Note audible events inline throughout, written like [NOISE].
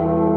One,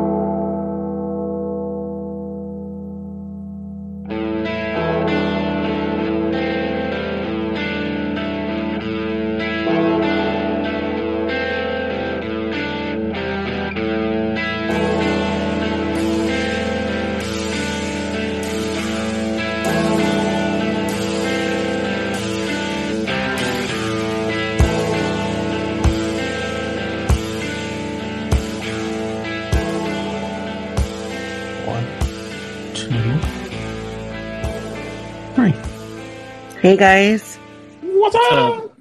Hey guys. What's up?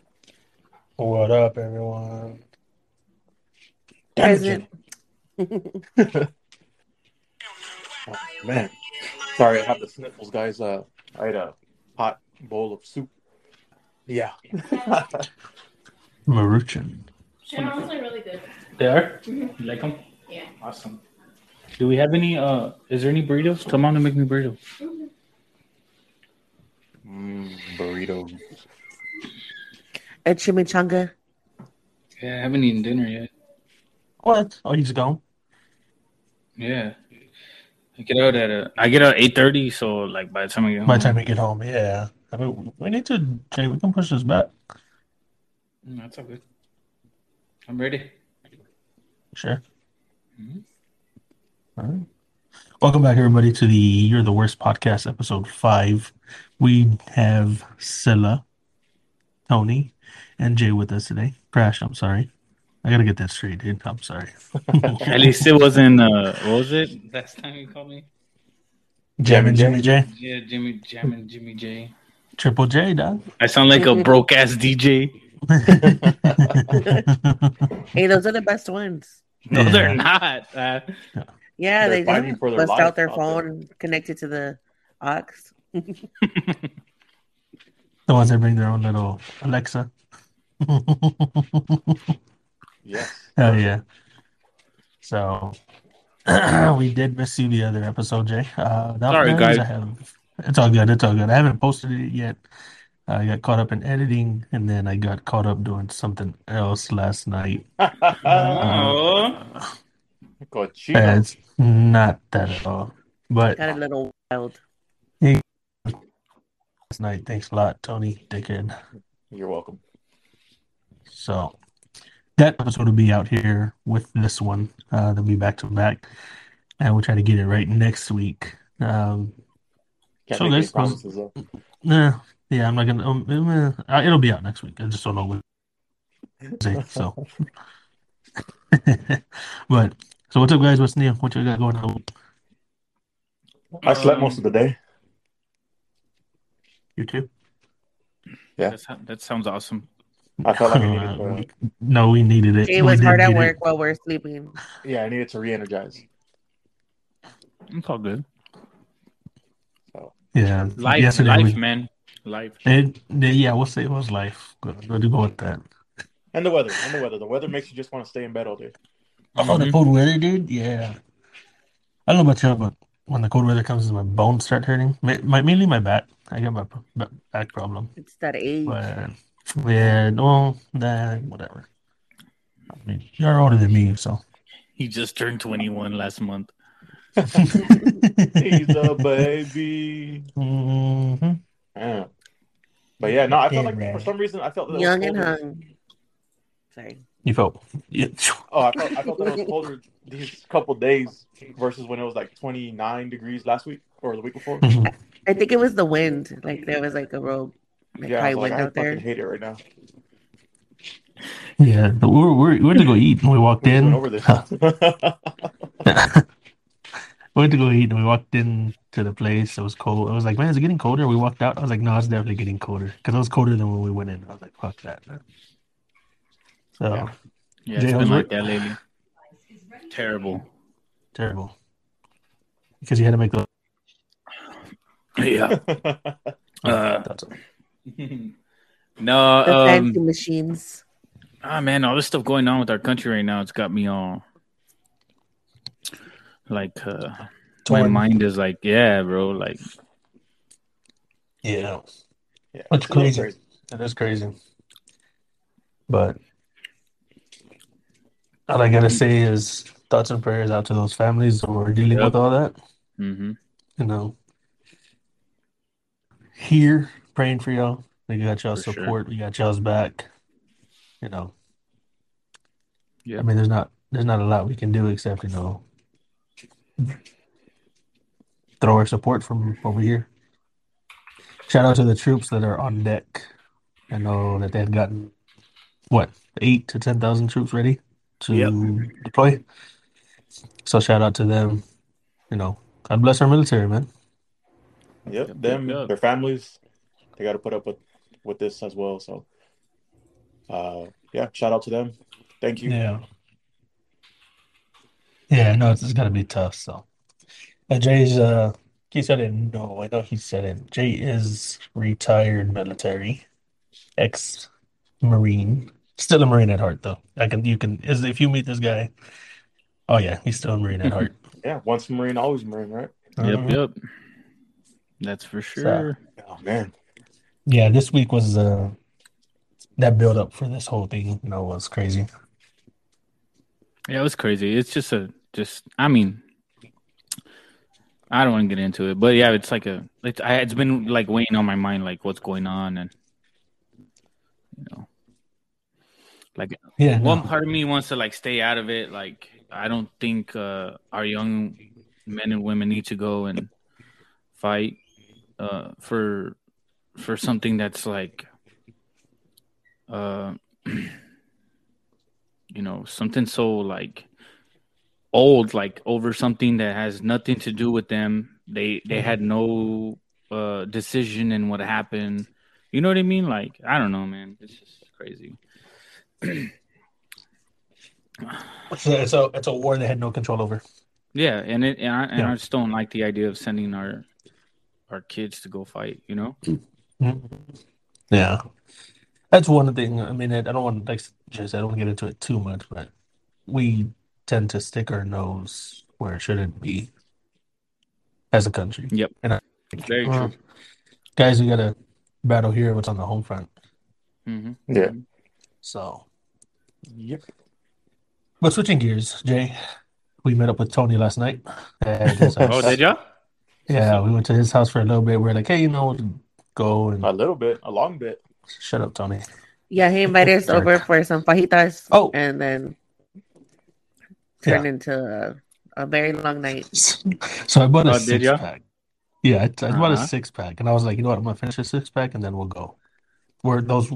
What up, everyone? Present. [LAUGHS] Oh, man. Sorry, I have the sniffles, guys. Uh, I ate a hot bowl of soup. Yeah. [LAUGHS] Maruchan. Channels are really good. They are? Mhm. You like them? Yeah. Awesome. Do we have any? Uh, is there any burritos? Come on and make me burritos. Mm, burrito. A chimichanga. Yeah, I haven't eaten dinner yet. What? Oh, he's gone. Yeah. I get out at a, I get out eight thirty, so like by the time I get home, By the time we get home, yeah. I mean, we need to, Jay, we can push this back. Mm, that's all good. I'm ready. Sure. Mhm. All right. Welcome back, everybody, to the You're the Worst podcast, episode five. We have Scylla, Tony, and Jay with us today. Crash, I'm sorry. I gotta get that straight, dude. I'm sorry. [LAUGHS] At least it wasn't. Uh, what was it last time you called me? Jammin' Jimmy J. Yeah, Jimmy Jam and Jimmy J. Triple J, dog. I sound like a broke ass DJ. [LAUGHS] Hey, those are the best ones. No, Yeah. they're not. Uh, Yeah, They're they just bust out their out there. phone connected to the aux. [LAUGHS] the ones that bring their own little Alexa. Yes. Oh yeah. So [CLEARS THROAT] we did miss you the other episode, Jay. Uh, that Sorry, guys. I have, it's all good. It's all good. I haven't posted it yet. I got caught up in editing, and then I got caught up doing something else last night. oh, [LAUGHS] Cochino. Uh, It's not that at all. But Got a little wild. Last night, thanks a lot, Tony Dickhead. You're welcome. So that episode will be out here with this one. Uh, they'll be back to back, and we'll try to get it right next week. Um, Can't So make any this was- promises, though. Nah, yeah, I'm not gonna. Um, uh, it'll be out next week. I just don't know when. So, [LAUGHS] but so what's up, guys? What's new? What you got going on? I slept most of the day. You too? That's, that sounds awesome. I felt like I needed Uh, to, no, we needed it. It was did hard at need it. work while we're sleeping. yeah, I needed to re-energize. It's all good. Yeah, Life, yesterday life, we- man, life. It, yeah, we'll say it was life. Good, good to go with that. And the weather. And the weather. The weather makes you just want to stay in bed all day. Oh, the Mhm. cold weather, dude. Yeah. I don't know about you, but when the cold weather comes, my bones start hurting. Ma- My, mainly my back. I got my b- back problem. It's that age. But yeah, no, nah, whatever. I mean, you're older than me, so. He just turned 21 last month. [LAUGHS] He's a baby. Mhm. Yeah. But yeah, no, I felt Damn, like man. for some reason I felt that Young and hung. Sorry. You felt. Yeah. Oh, I felt, I felt that it was colder these couple days versus when it was like 29 degrees last week or the week before. Mhm. [LAUGHS] I think it was the wind. Like there was like a real like, yeah, I high was like, wind I out there. fucking hate it right now. Yeah, but we were, we were- we went to go eat and we walked We in. went over this. [LAUGHS] [LAUGHS] we went to go eat and we walked in to the place. It was cold. I was like, man, is it getting colder? We walked out. I was like, no, it's definitely getting colder because it was colder than when we went in. I was like, fuck that. Man. So Yeah. Yeah, Jay, it's how's been like that lately. Terrible. terrible because you had to make the. Yeah. [LAUGHS] Uh, That's all. [LAUGHS] no, The fancy um, machines. ah, man, all this stuff going on with our country right now, it's got me all like, uh, my mind is like, yeah, bro, like, Yeah, yeah, That's it's a crazy. that is crazy. But all I gotta say is thoughts and prayers out to those families who are dealing Yep. with all that. Mm-hmm. You know, here praying for y'all. We got y'all For sure. support. We got y'all's back. You know, Yeah. I mean, there's not there's not a lot we can do except you know throw our support from over here. Shout out to the troops that are on deck. I know that they've gotten what eight to ten thousand troops ready to Yep. deploy. So shout out to them. You know, God bless our military, man. Yep, Yep, them, yep, yep. their families, they got to put up with with this as well. So, uh, yeah, shout out to them. Thank you. Yeah. Yeah, no, it's, it's got to be tough. So, uh, Jay's, uh, he said it. No, I know he said it. Jay is retired military, ex-Marine, still a Marine at heart, though. I can, you can, is if you meet this guy, oh yeah, he's still a Marine at heart. [LAUGHS] Yeah, once Marine, always Marine, right? Yep. Mhm. Yep. That's for sure. Oh man, Yeah, this week was uh that build up for this whole thing, you know, was crazy. Yeah, it was crazy. It's just a just. I mean, I don't want to get into it, but yeah, it's like a. It's I, it's been like weighing on my mind, like what's going on, and you know, like Yeah, one no. part of me wants to like stay out of it. Like I don't think uh, our young men and women need to go and fight uh, for for something that's like, uh, [CLEARS THROAT] you know, something so like old, like over something that has nothing to do with them. They they had no uh, decision in what happened. You know what I mean? Like I don't know, man. It's just crazy. It's a, it's a it's a war they had no control over. Yeah, and it and I, and Yeah. I just don't like the idea of sending our our kids to go fight. You know? Mhm. Yeah, that's one thing. I mean, I I don't want, like Jay said, I don't want to get into it too much, but we tend to stick our nose where it shouldn't be as a country. Yep. And I, Very well, true. guys, we got to battle here what's on the home front. hmm Yeah. So, yep. but switching gears, Jay, we met up with Tony last night at his house. [LAUGHS] Oh, did ya? Yeah, we went to his house for a little bit. We are like, hey, you know, go and A little bit, a long bit. shut up, Tony. Yeah, he invited us Jerk. over for some fajitas. Oh. and then turned into a, a very long night. So I bought a Oh, did six ya? pack. Yeah, I, I bought a Uh-huh. six pack, and I was like, you know what? I'm gonna finish a six pack, and then we'll go. Where those?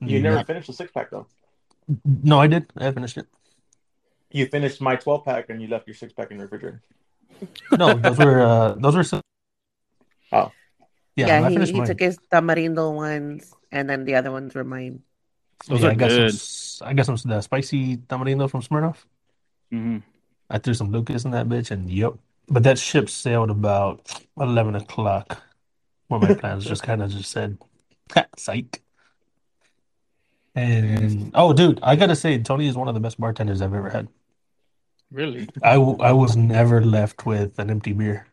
You never finished the six pack though. No, I did. I finished it. You finished my twelve pack and you left your six pack in the refrigerator. No, those were uh, those were. Oh. Yeah, Yeah, he, he took his tamarindo ones, and then the other ones were mine. Those Yeah, are I got good. some. I got some the spicy tamarindo from Smirnoff. hmm I threw some Lucas in that bitch, and yep. But that ship sailed about eleven o'clock. Where my plans just kind of just said, "Psych." And oh, dude, I gotta say, Tony is one of the best bartenders I've ever had. Really? I, w- I was never left with an empty beer.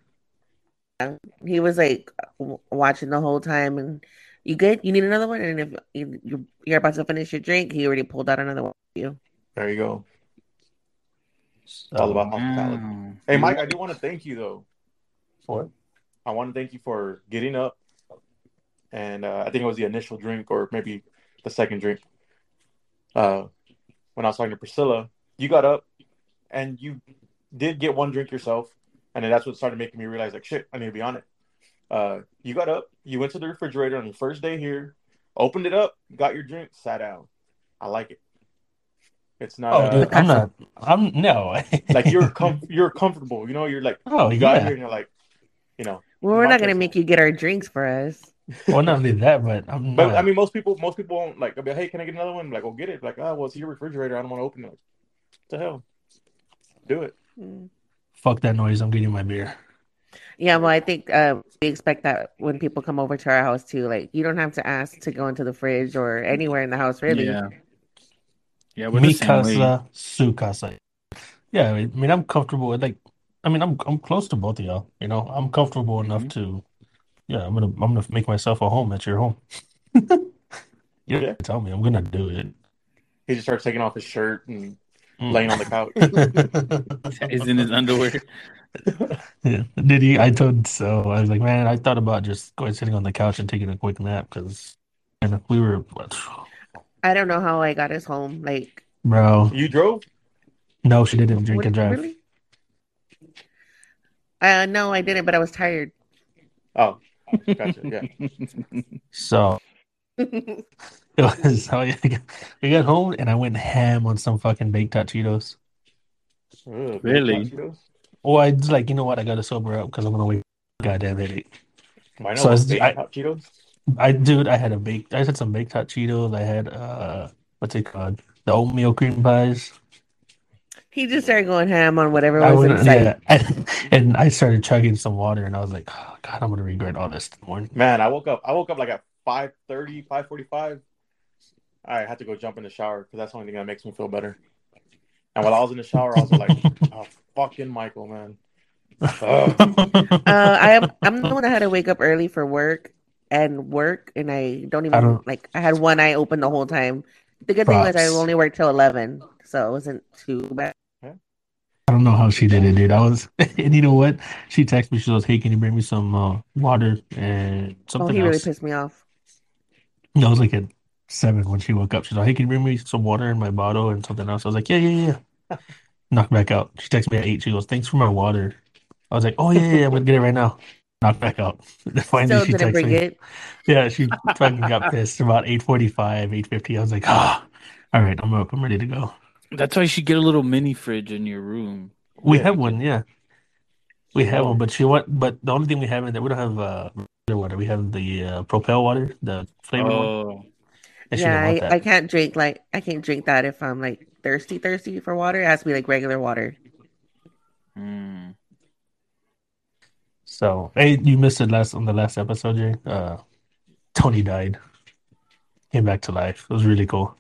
He was like w- watching the whole time, and you good? You need another one? And if you, you- you're about to finish your drink, he already pulled out another one for you. There you go. So, It's all about hospitality. Wow. Hey, Mike, I do want to thank you though. for I want to thank you for getting up, and uh, I think it was the initial drink or maybe the second drink. Uh, when I was talking to Priscilla, you got up and you did get one drink yourself, and then that's what started making me realize like shit, I need to be on it. Uh, you got up, you went to the refrigerator on your first day here, opened it up, got your drink, sat down. I like it. It's not Oh, uh, dude, I'm not. I'm no. [LAUGHS] like you're com- [LAUGHS] you're comfortable. You know, you're like Oh you got yeah. here and you're like, you know. Well, we're not gonna make you get our drinks for us. Well, not only that, but I'm But not. I mean, most people, most people won't like. I'll be, hey, can I get another one? Like, well, get it. Like, oh, well, it's your refrigerator. I don't want to open it. What the hell? Do it. Mm. fuck that noise. I'm getting my beer. Yeah, well, I think uh, we expect that when people come over to our house too. Like, you don't have to ask to go into the fridge or anywhere in the house, really. Yeah. Yeah, we're the Mi same way. casa, su casa. Yeah, I mean, I'm comfortable with like. I mean, I'm I'm close to both of y'all. You know, I'm comfortable enough Mhm. to. Yeah, I'm gonna I'm gonna make myself a home at your home. [LAUGHS] you Yeah. have to tell me. I'm gonna do it. He just starts taking off his shirt and laying on the couch. [LAUGHS] Is in his underwear. Yeah. Did he? I told so. I was like, man, I thought about just going sitting on the couch and taking a quick nap because, we were, I don't know how I got us home. Like, bro. You drove? No, she didn't drink what- and drive. Really? Uh, no, I didn't, but I was tired. Oh, gotcha. Yeah. [LAUGHS] So [LAUGHS] [LAUGHS] it was. So we got home and I went ham on some fucking baked hot Cheetos. Ugh, Really? Cheetos? Well, I was like, you know what? I got to sober up because I'm gonna wake. Goddamn headache. I know. So I was- baked I- hot Cheetos. I dude, I had a baked. I had some baked hot Cheetos. I had uh, what's it called? The oatmeal cream pies. He just started going ham on whatever was went, in sight. yeah, and, and I started chugging some water, and I was like, oh, God, I'm gonna regret all this morning. Man, I woke up. I woke up like at 5.30, 5.45. I had to go jump in the shower because that's the only thing that makes me feel better. And while I was in the shower, I was like, [LAUGHS] "Oh, fucking Michael, man." [LAUGHS] Ugh. Uh, I am. I'm the one that had to wake up early for work and work, and I don't even I don't- like. I had one eye open the whole time. The good thing was I only worked till eleven, so it wasn't too bad. I don't know how she did it, dude. I was, [LAUGHS] and you know what? She texted me. She goes, "Hey, can you bring me some uh, water and something?" Oh, something he really pissed me off. No, I was like at seven when she woke up. She's like, "Hey, can you bring me some water in my bottle and something else?" I was like, "Yeah, yeah, yeah." Knock back out. She texts me at eight. She goes, "Thanks for my water." I was like, "Oh yeah, yeah, yeah I'm gonna get it right now." Knock back out. [LAUGHS] Finally, Still she didn't texted bring me. it. Yeah, she [LAUGHS] fucking got pissed about eight forty-five, eight fifty. I was like, "Ah, all right, I'm up. I'm ready to go." That's why you should get a little mini fridge in your room. We Yeah, have one, yeah. We have Oh. one, but she want, but the only thing we have in there, we don't have uh water. We have the uh, Propel water, the flavored one. Oh, And she Yeah, I. I can't drink like I can't drink that if I'm like thirsty, thirsty for water. It has to be like regular water. mm. So, hey, you missed it last on the last episode, Jay. Uh, Tony died, came back to life. It was really cool.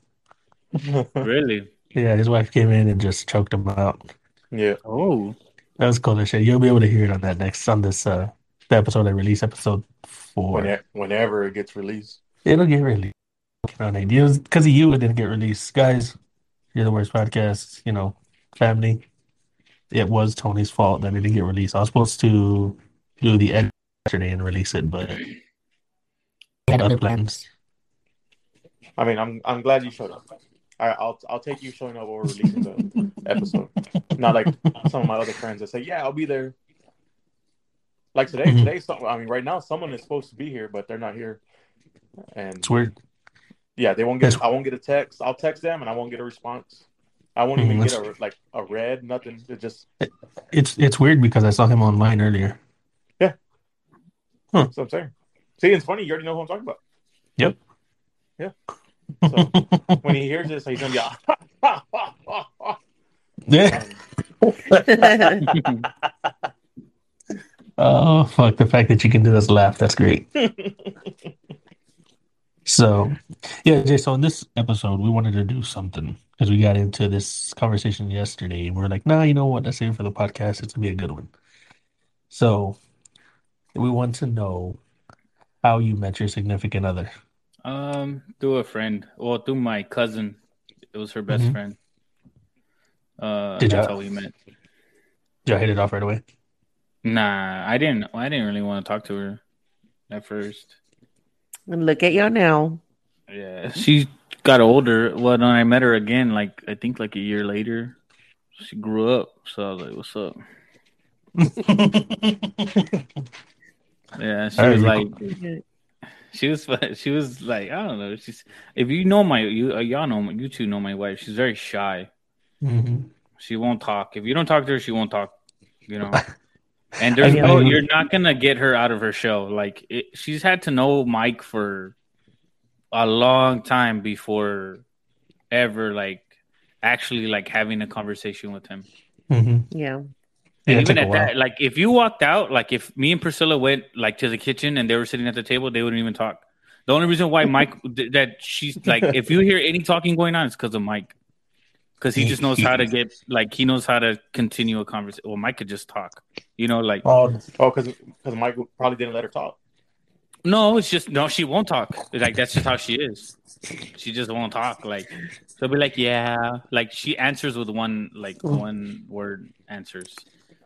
[LAUGHS] really? Yeah, his wife came in and just choked him out. yeah. Oh, That was cool as shit. You'll be able to hear it on that next on this uh the episode I release, episode four. When whenever it gets released. It'll get released. On it. It was because of you it didn't get released. Guys, you're the worst podcast, you know, family. It was Tony's fault that it didn't get released. I was supposed to do the edit yesterday and release it, but I had other plans. I mean, I'm I'm glad you showed up. I, I'll I'll take you showing up over releasing the episode. Not like some of my other friends that say, "Yeah, I'll be there." Like today, Mhm. today, some, I mean, right now, someone is supposed to be here, but they're not here, and It's weird. Yeah, they won't get. That's- I won't get a text. I'll text them, and I won't get a response. I won't Mhm, even get a like a red, nothing. It just It's it's weird because I saw him online earlier. Yeah, that's what I'm saying. See, it's funny. You already know who I'm talking about. Yep. Yeah. [LAUGHS] So when he hears this, he's gonna be. [LAUGHS] yeah. [LAUGHS] Oh fuck! The fact that you can do this laugh, that's great. So, yeah, Jay. So in this episode, we wanted to do something because we got into this conversation yesterday, and we are like, "Nah, you know what? Let's it for the podcast. It's gonna be a good one." So, we want to know how you met your significant other. um, through a friend. Well, through my cousin. It was her best Mhm. friend. Uh, Did that's how we met. Did I hit it off right away? Nah, I didn't. I didn't really want to talk to her at first. And look at y'all now. Yeah, she got older. Well, when I met her again, like I think like a year later, she grew up. So I was like, "What's up?" [LAUGHS] Yeah, she All right, was you- like, she was, she was like, I don't know. She's if you know my, you uh, y'all know you two know my wife. She's very shy. Mhm. She won't talk. If you don't talk to her, she won't talk. You know. [LAUGHS] And there's no, you're not gonna get her out of her shell. Like it, she's had to know Mike for a long time before ever like actually like having a conversation with him. Mhm. Yeah. And Yeah, even at that, like if you walked out, like if me and Priscilla went like to the kitchen and they were sitting at the table, they wouldn't even talk. The only reason why Mike that she's like, if you hear any talking going on, it's because of Mike, because he just knows how to [LAUGHS] get like he knows how to continue a conversation. Well, Mike could just talk, you know, like Oh, oh, because because Michael probably didn't let her talk. No, it's just no. She won't talk. Like that's just how she is. She just won't talk. Like she'll be like, yeah. Like she answers with one like one word answers.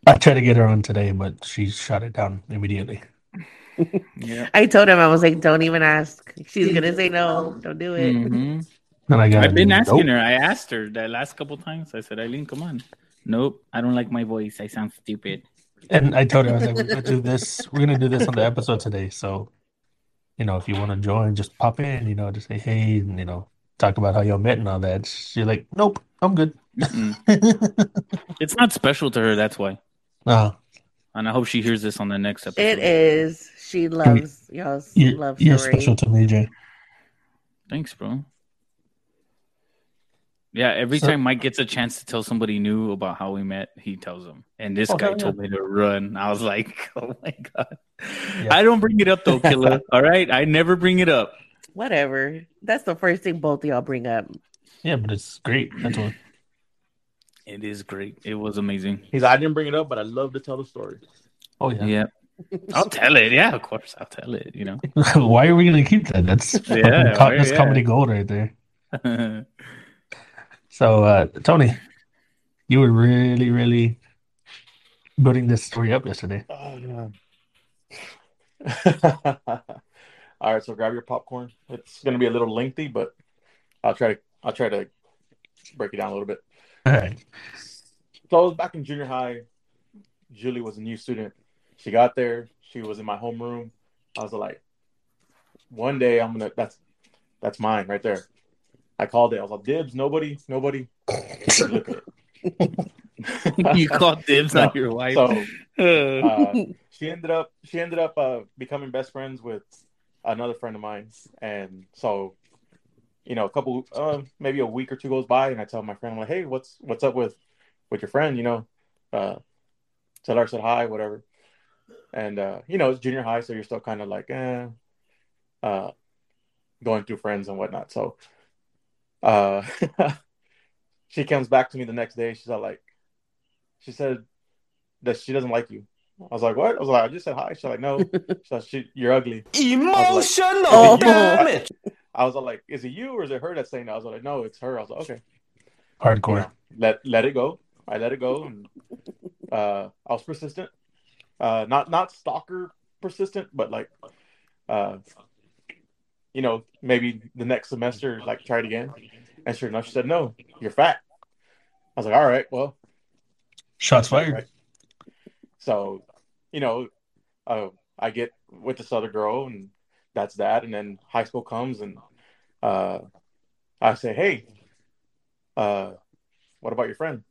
I tried to get her on today, but she shut it down immediately. [LAUGHS] Yeah. I told him I was like, don't even ask. She's gonna say no. Don't do it. hmm And I got I've been asking nope. her. I asked her the last couple times. I said, Eileen, come on. Nope, I don't like my voice. I sound stupid. And I told her I was like, we're gonna do this. We're gonna do this on the episode today. So, you know, if you want to join, just pop in. You know, just say hey, and you know, talk about how y'all met and all that. She's like, nope, I'm good. [LAUGHS] It's not special to her. That's why. uh, And I hope she hears this on the next episode. It is. She loves y'all's you're, love you're special to me, Jay. Thanks, bro. Yeah, every So- time Mike gets a chance to tell somebody new about how we met, he tells them. And this Oh, guy hell yeah. told me to run. I was like, [LAUGHS] oh my God. Yeah. I don't bring it up though, killer. [LAUGHS] All right. I never bring it up. Whatever. That's the first thing both of y'all bring up. Yeah, but it's great. That's what. It is great. It was amazing. He's I didn't bring it up, but I love to tell the story. Oh yeah. Yeah. I'll tell it. Yeah, of course. I'll tell it, you know. [LAUGHS] Why are we gonna keep that? That's Yeah, fucking co- that's yeah. comedy gold right there. So, uh, Tony, you were really, really building this story up yesterday. Oh yeah. [LAUGHS] All right, so grab your popcorn. It's gonna be a little lengthy, but I'll try to I'll try to break it down a little bit. All right. So I was back in junior high. Julie was a new student. She got there. She was in my homeroom. I was like, one day I'm gonna that's that's mine right there. I called it. I was like, dibs, nobody, nobody. Look at it. you called dibs No. on your wife. so Uh, [LAUGHS] uh, she ended up she ended up uh, becoming best friends with another friend of mine, and so you know a couple uh, maybe a week or two goes by, and I tell my friend I'm like, hey, what's what's up with with your friend? You know, uh, tell her I said hi, whatever. And uh, you know it's junior high, so you're still kind of like, eh, uh, going through friends and whatnot. So, uh, [LAUGHS] she comes back to me the next day. She's all like, she said that she doesn't like you. I was like, what? I was like, I just said hi. She's like, no. [LAUGHS] She's like, she, you're ugly. Emotional Oh. damage. I was like, is it you or is it her that's saying that? I was like, no, it's her. I was like, okay, you Hardcore. know, let let it go. I let it go, and uh, I was persistent. Uh, not not stalker persistent, but like, uh, you know, maybe the next semester, like try it again. And sure enough, she said, no, you're fat. I was like, all right, well, Shots fired. Right. So, you know, uh, I get with this other girl, and that's that. And then high school comes, and uh, I say, "Hey, uh, what about your friend?"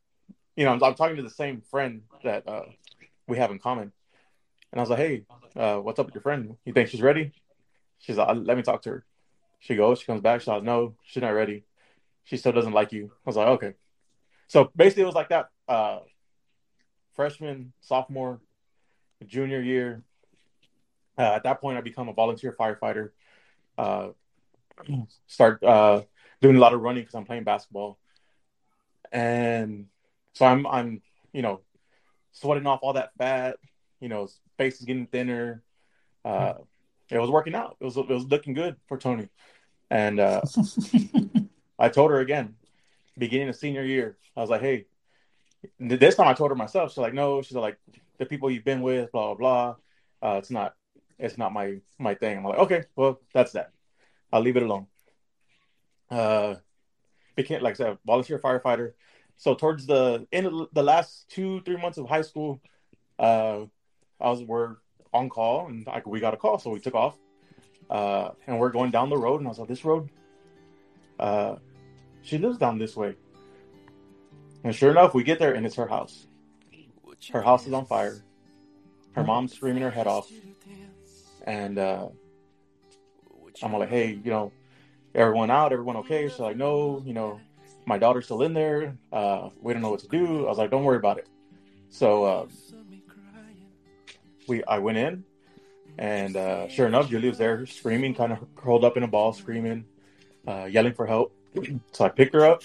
You know, I'm, I'm talking to the same friend that uh, we have in common, and I was like, "Hey, uh, what's up with your friend? You think she's ready?" She's like, "Let me talk to her." She goes, she comes back. She's like, "No, she's not ready. She still doesn't like you." I was like, "Okay." So basically, it was like that. Uh, freshman, sophomore, junior year. Uh, at that point, I become a volunteer firefighter. Uh, start uh, doing a lot of running because I'm playing basketball, and so I'm I'm you know sweating off all that fat. You know, face is getting thinner. Uh, it was working out. It was it was looking good for Tony, and uh, [LAUGHS] I told her again, beginning of senior year, I was like, hey, this time I told her myself. She's like, no, she's like, the people you've been with, blah blah blah. Uh, it's not, it's not my my thing. I'm like, okay, well, that's that. I'll leave it alone. Uh, became like I said, volunteer firefighter. So towards the end of the last two three months of high school, uh, I was we're on call and I, we got a call, so we took off. Uh, and we're going down the road, and I was like, this road. Uh, she lives down this way. And sure enough, we get there and it's her house. Her house is on fire. Her mom's screaming her head off. And uh, I'm like, hey, you know, everyone out, everyone okay? She's like, no, you know, my daughter's still in there. Uh, we don't know what to do. I was like, don't worry about it. So uh, we, I went in, and uh, sure enough, Julie was there screaming, kind of curled up in a ball, screaming, uh, yelling for help. so I picked her up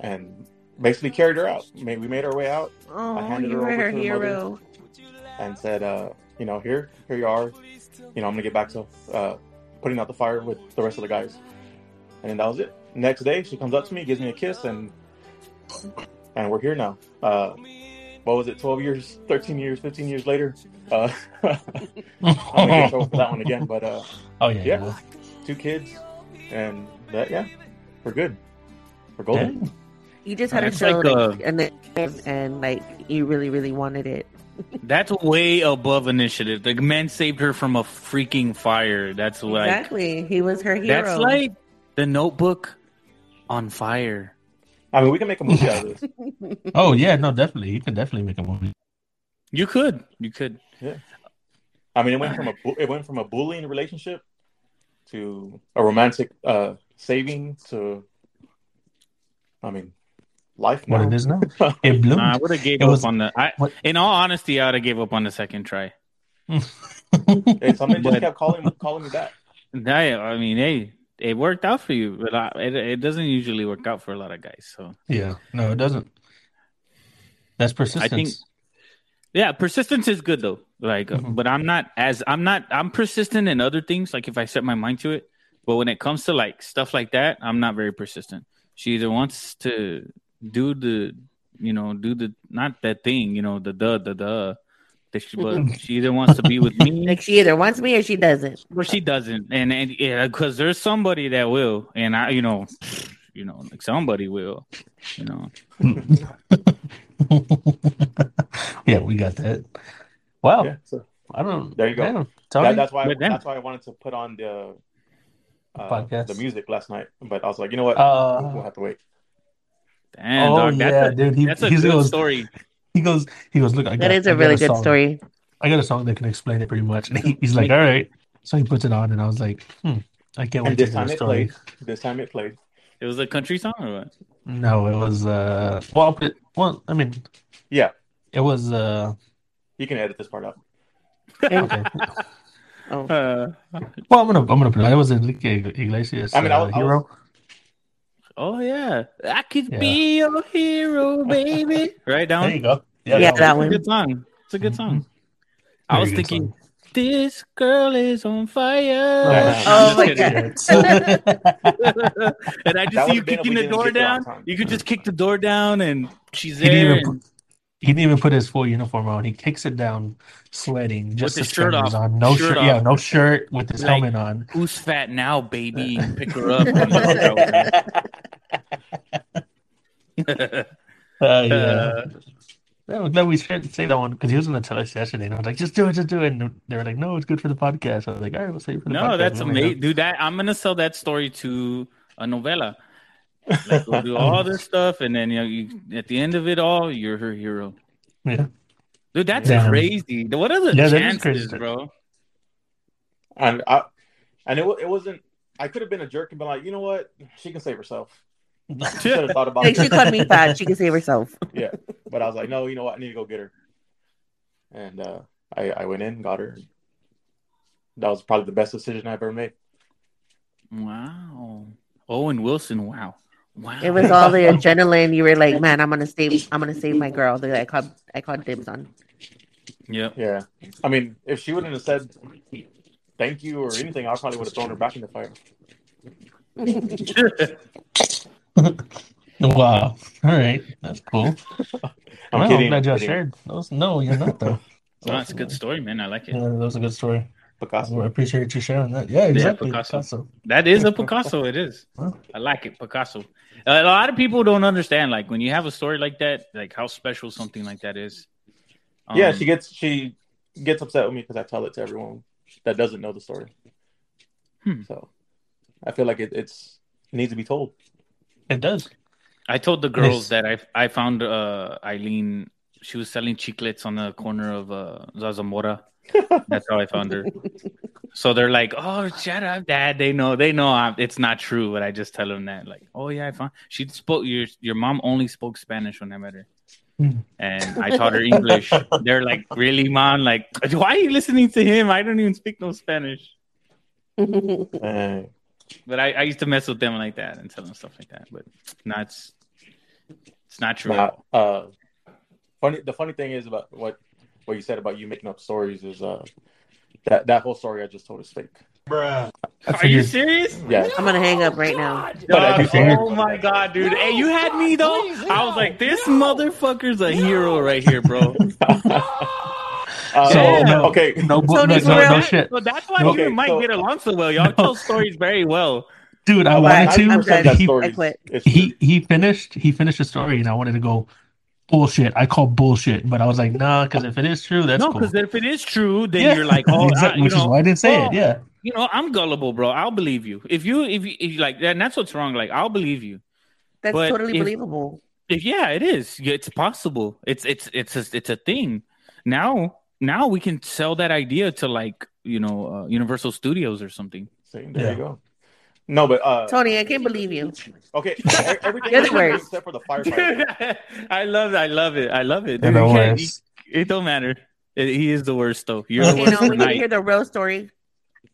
and basically carried her out. We made our way out Oh, handed you her over her to mother. hero. and said, uh, you know, here, here you are. You know, I'm gonna get back to uh, putting out the fire with the rest of the guys. And that was it. Next day, she comes up to me, gives me a kiss, and and we're here now. Uh, what was it? 12 years, 13 years, 15 years later. Uh, [LAUGHS] I'm gonna get in trouble for that one again, but uh, [LAUGHS] oh yeah, Yeah. yeah. two kids, and that yeah, we're good. We're golden. Dang. You just had to That's show like, like, and and like you really really wanted it. [LAUGHS] That's way above initiative. The men saved her from a freaking fire. That's like exactly, he was her hero. that's like the Notebook on fire. I mean, we can make a movie out of this. [LAUGHS] Oh yeah, no, definitely. You can definitely make a movie. You could, you could. Yeah. I mean, it went from a bu- it went from a bullying relationship to a romantic uh, saving to, I mean, life. What it is now? [LAUGHS] It bloomed. Nah, I would have gave It up was- on the. I, in all honesty, I would have gave up on the second try. [LAUGHS] Hey, somebody just But- kept calling calling me back. I, I mean, hey, it worked out for you, but I, it, it doesn't usually work out for a lot of guys. So yeah, no, it doesn't. That's persistence. think- yeah, persistence is good though. Like, Mhm. but I'm not as I'm not I'm persistent in other things. Like if I set my mind to it, but when it comes to like stuff like that, I'm not very persistent. She either wants to do the, you know, do the not that thing, you know, the the the the. That she- But [LAUGHS] she either wants to be with me Like she either wants me or she doesn't. Or she doesn't, and and yeah, because there's somebody that will, and I, you know, you know, like somebody will, you know. [LAUGHS] yeah, we got that. Wow. Yeah, so I don't. There you go. Damn, that, that's why But then- that's why I wanted to put on the uh, Podcast. the music last night. But I was like, you know what, Uh, we'll have to wait. Damn, oh dog, that's yeah, a, dude. He, that's a he good goes. story. He goes. He goes. Look, I got. That is I a got really good song. story. I got a song that can explain it pretty much. And he, he's like, all right. So he puts it on, and I was like, hmm, I can't And wait to this hear time the it story. played. This time it played. It was a country song or what? No, it was. uh Well, it, well, I mean, Yeah, it was. uh you can edit this part out. [LAUGHS] Okay. Oh, Uh, Well, I'm gonna. I'm gonna put it. It was Enrique Iglesias. I mean, I uh, was- I was- hero. Oh yeah, I could Yeah. be your hero, baby. [LAUGHS] right down. There you go. Yeah, no, that It's a one. good song. It's a good mm-hmm. song. I was thinking, song. this girl is on fire. Oh, I'm my God. and I just That see you would've been a kicking the door down. You could just kick the door down, and she's He didn't there. even and- put, he didn't even put his full uniform on. He kicks it down, sweating, just his shirt off. on, no Shirt shirt, yeah, no shirt with his Like- helmet on. Who's fat now, baby? [LAUGHS] Pick her up. and walk [LAUGHS] out. Uh, yeah. Uh, I'm glad we shared, say that one because he was on the tell us yesterday, and I was like, "Just do it, just do it." And they were like, "No, it's good for the podcast." I was like, "All right, we'll save it for the podcast." no, that's amazing, dude. That I'm gonna sell that story to a novella. Like we'll do all this [LAUGHS] stuff, and then you know, you, at the end of it all, you're her hero. Yeah, Dude, that's Damn. crazy. What are the Yeah, chances, bro? And I, and it it wasn't. I could have been a jerk and been like, you know what, she can save herself. [LAUGHS] Should have thought about Like she it. called me fat. She can save [LAUGHS] herself. Yeah, but I was like, no, you know what, I need to go get her. And uh, I I went in, got her. That was probably the best decision I've ever made. Wow. Owen Wilson. Wow. Wow. It was all the adrenaline. You were like, man, I'm gonna save. I'm gonna save my girl. That I called. I called dibs on. Yep. Yeah, I mean, if she wouldn't have said thank you or anything, I probably would have thrown her back in the fire. [LAUGHS] wow. All right, that's cool. I'm well, kidding. I'm glad y'all kidding. shared. Those, no, you're not though. [LAUGHS] No, it's a good story, man. I like it. Yeah, that was a good story. Picasso. I appreciate you sharing that. Yeah, exactly. Picasso. Picasso. That is a Picasso. It is. Huh? I like it, Picasso. A lot of people don't understand, like when you have a story like that, like how special something like that is. yeah, Um, she gets she gets upset with me because I tell it to everyone that doesn't know the story. Hmm. So I feel like it, it's it needs to be told. It does. I told the girls that I I found uh, Eileen. She was selling chiclets on the corner of uh, Zarzamora. That's how I found her. So they're like, "Oh, shut up, Dad." They know, they know I'm, it's not true, but I just tell them that, like, "Oh yeah, I found." She spoke. Your your mom only spoke Spanish when I met her, and I taught her English. [LAUGHS] They're like, "Really, mom? Like, why are you listening to him? I don't even speak no Spanish." But I, I used to mess with them like that and tell them stuff like that. But not, it's it's not true. uh, funny. The funny thing is about what what you said about you making up stories is uh that that whole story I just told is fake. I Are you serious? Yeah. I'm gonna hang up right now. But I do Dog, think- oh my god, dude! Hey, you had me though. I was like, this motherfucker's a hero right here, bro. [LAUGHS] Uh, So, no, okay. No, bu- no, Tony's no, no shit, So that's why No, you okay, and Mike so- get along so well. Y'all No. tell stories very well. dude. I wanted to. 90% I'm of done. that I story quit. he he finished he finished the story and I wanted to go bullshit. I call bullshit, but I was like, nah, because if it is true, that's no, cool. because if it is true, then Yeah, you're like, oh, exactly, I, you which is why I didn't say well, it. Yeah, you know, I'm gullible, bro. I'll believe you. If you, if you, if you like, and that's what's wrong. Like, I'll believe you. That's But totally if- believable. If, yeah, it is. It's possible. It's it's it's a, it's a thing. Now now we can sell that idea to like you know uh, Universal Studios or something. See, there Yeah. you go. No, but uh, Tony, I can't believe you. okay, [LAUGHS] everything You're the is worst. except for the firefighter. [LAUGHS] I love I love it. I love it. Dude, the worst. it don't matter. It- he is the worst though. You're the Okay, worst no, we need to hear the real story.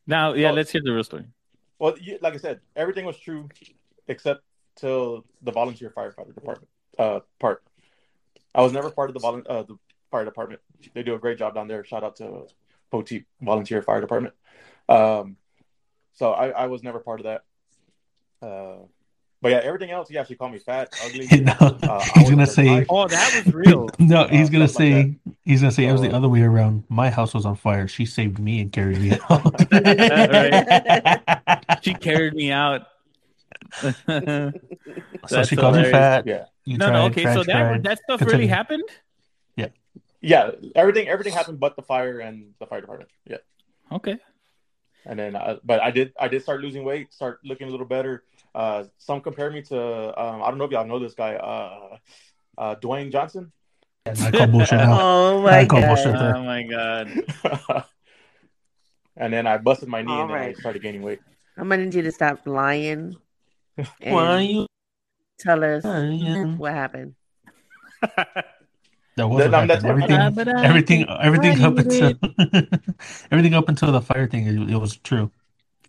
Now, yeah, Oh. let's hear the real story. Well, you, like I said, everything was true except till the volunteer firefighter department uh, part. I was never part of the volun- uh, the fire department. They do a great job down there. Shout out to Poteet Volunteer Fire Department. Um, so I, I was never part of that. Uh, but yeah, everything else, yeah, she called me fat, ugly. [LAUGHS] You know, Uh, he's gonna say. type. Oh, that was real. [LAUGHS] No, he's Uh, gonna stuff like say. he's gonna say it was the other way around. My house was on fire. She saved me and carried me out. [LAUGHS] she carried me out. so That's she called you hilarious. fat. Yeah, You no, tried, no, okay. tried, so that that stuff Continue. really happened. Yeah. Yeah, everything everything happened but the fire and the fire department. Yeah. Okay. And then uh, but i did i did start losing weight start looking a little better uh some compare me to um i don't know if y'all know this guy uh uh dwayne johnson And I call bullshit. Oh my god. Oh my god. and then i busted my knee All and then i started gaining weight I'm gonna need you to stop lying [LAUGHS] Why are and you? tell us lying? what happened. [LAUGHS] That was That- what that's happened. what Everything, everything, everything up until [LAUGHS] everything up until the fire thing. It, it was true.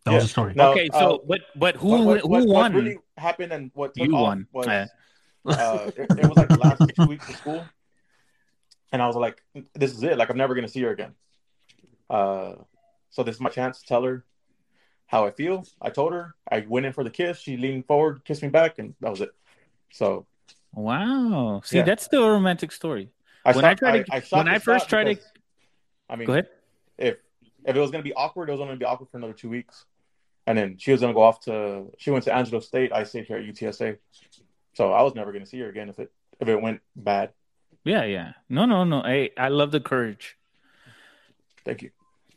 That was a story. No, okay, uh, so but but who what, what, who what- what really happened and what took You off won. was Yeah. uh, it, it was like the last two weeks of school and i was like this is it like i'm never gonna see her again uh so this is my chance to tell her how i feel i told her i went in for the kiss she leaned forward kissed me back and that was it so Wow. See, Yeah. that's still a romantic story. I When I stopped- tried to- I, shot when I first shot tried to- I mean, Go ahead. if if it was gonna be awkward, it was only gonna be awkward for another two weeks, and then she was gonna go off to she went to Angelo State. I stayed here at UTSA, so I was never gonna see her again if it if it went bad. Yeah, yeah. No, no, no. Hey, I love the courage. Thank you.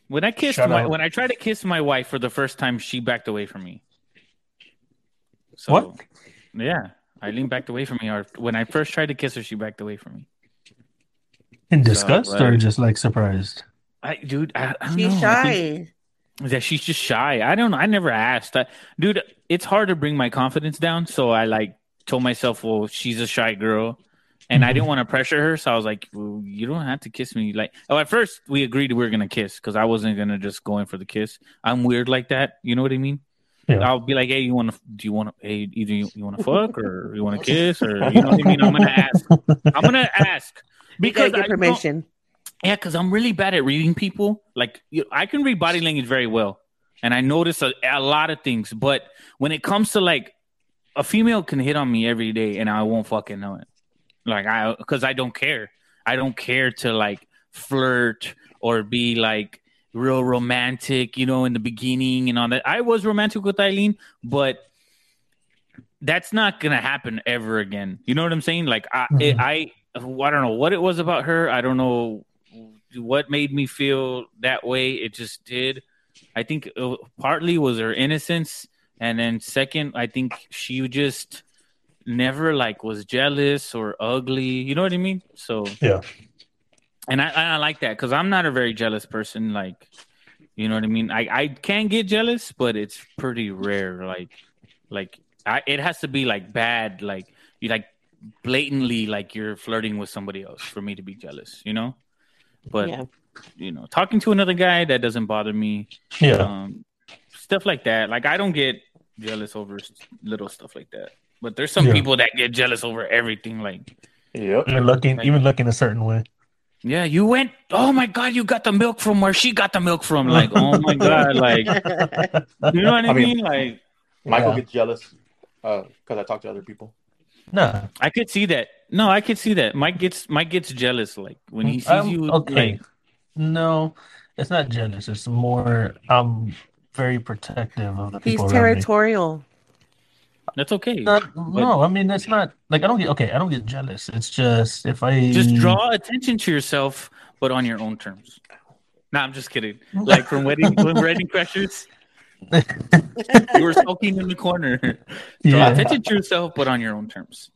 When I kissed Shut my up. when I tried to kiss my wife for the first time, she backed away from me. So, What? Yeah, Eileen backed away from me. Or when I first tried to kiss her, she backed away from me. In disgust or just like surprised? I, dude, I, I don't She's know. I think- shy. that she's just shy. I don't know. I never asked. I, dude, it's hard to bring my confidence down. So I like told myself, well, she's a shy girl. And I Mhm. didn't want to pressure her. So I was like, well, you don't have to kiss me. Like, oh, at first we agreed we were going to kiss because I wasn't going to just go in for the kiss. I'm weird like that. You know what I mean? Yeah. I'll be like, hey, you want to, do you want to, hey, either you, you want to fuck or you want to kiss or, you know what I mean? I'm going to ask. I'm going [LAUGHS] to ask. Because get I permission. yeah, because I'm really bad at reading people. Like you, I can read body language very well, and I notice a, a lot of things. But when it comes to like a female can hit on me every day, and I won't fucking know it. Like I, because I don't care. I don't care to like flirt or be like real romantic. You know, in the beginning and all that. I was romantic with Eileen, but that's not gonna happen ever again. You know what I'm saying? Like I, it, Mhm. I, I don't know what it was about her. I don't know what made me feel that way. It just did. I think uh, partly was her innocence, and then second, I think she just never like was jealous or ugly. You know what I mean? So Yeah. and I, I like that because I'm not a very jealous person. Like, you know what I mean? I, I can get jealous, but it's pretty rare. Like, like I, it has to be like bad, like you like blatantly like you're flirting with somebody else for me to be jealous. You know? But yeah. you know, talking to another guy that doesn't bother me. Yeah. Um, stuff like that. Like I don't get jealous over little stuff like that. But there's some Yeah. people that get jealous over everything. Like, Yep. Even looking, even looking a certain way. Yeah, you went. Oh my god, you got the milk from where she got the milk from. Like, oh my god, like [LAUGHS] you know what I, I mean- mean? Like, Michael Yeah. gets jealous because I talk to other people. No, I could see that. No, I could see that. Mike gets Mike gets jealous. Like when he sees I'm- you. okay. Like, no, it's not jealous. It's more I'm very protective of the He's people around me. territorial. that's okay. Not, no, I mean that's not like I don't get okay. I don't get jealous. It's just if I Just draw attention to yourself, but on your own terms. No, I'm just kidding. Like from wedding [LAUGHS] when wedding crashers, you were sulking in the corner. Draw yeah, attention to yourself, but on your own terms.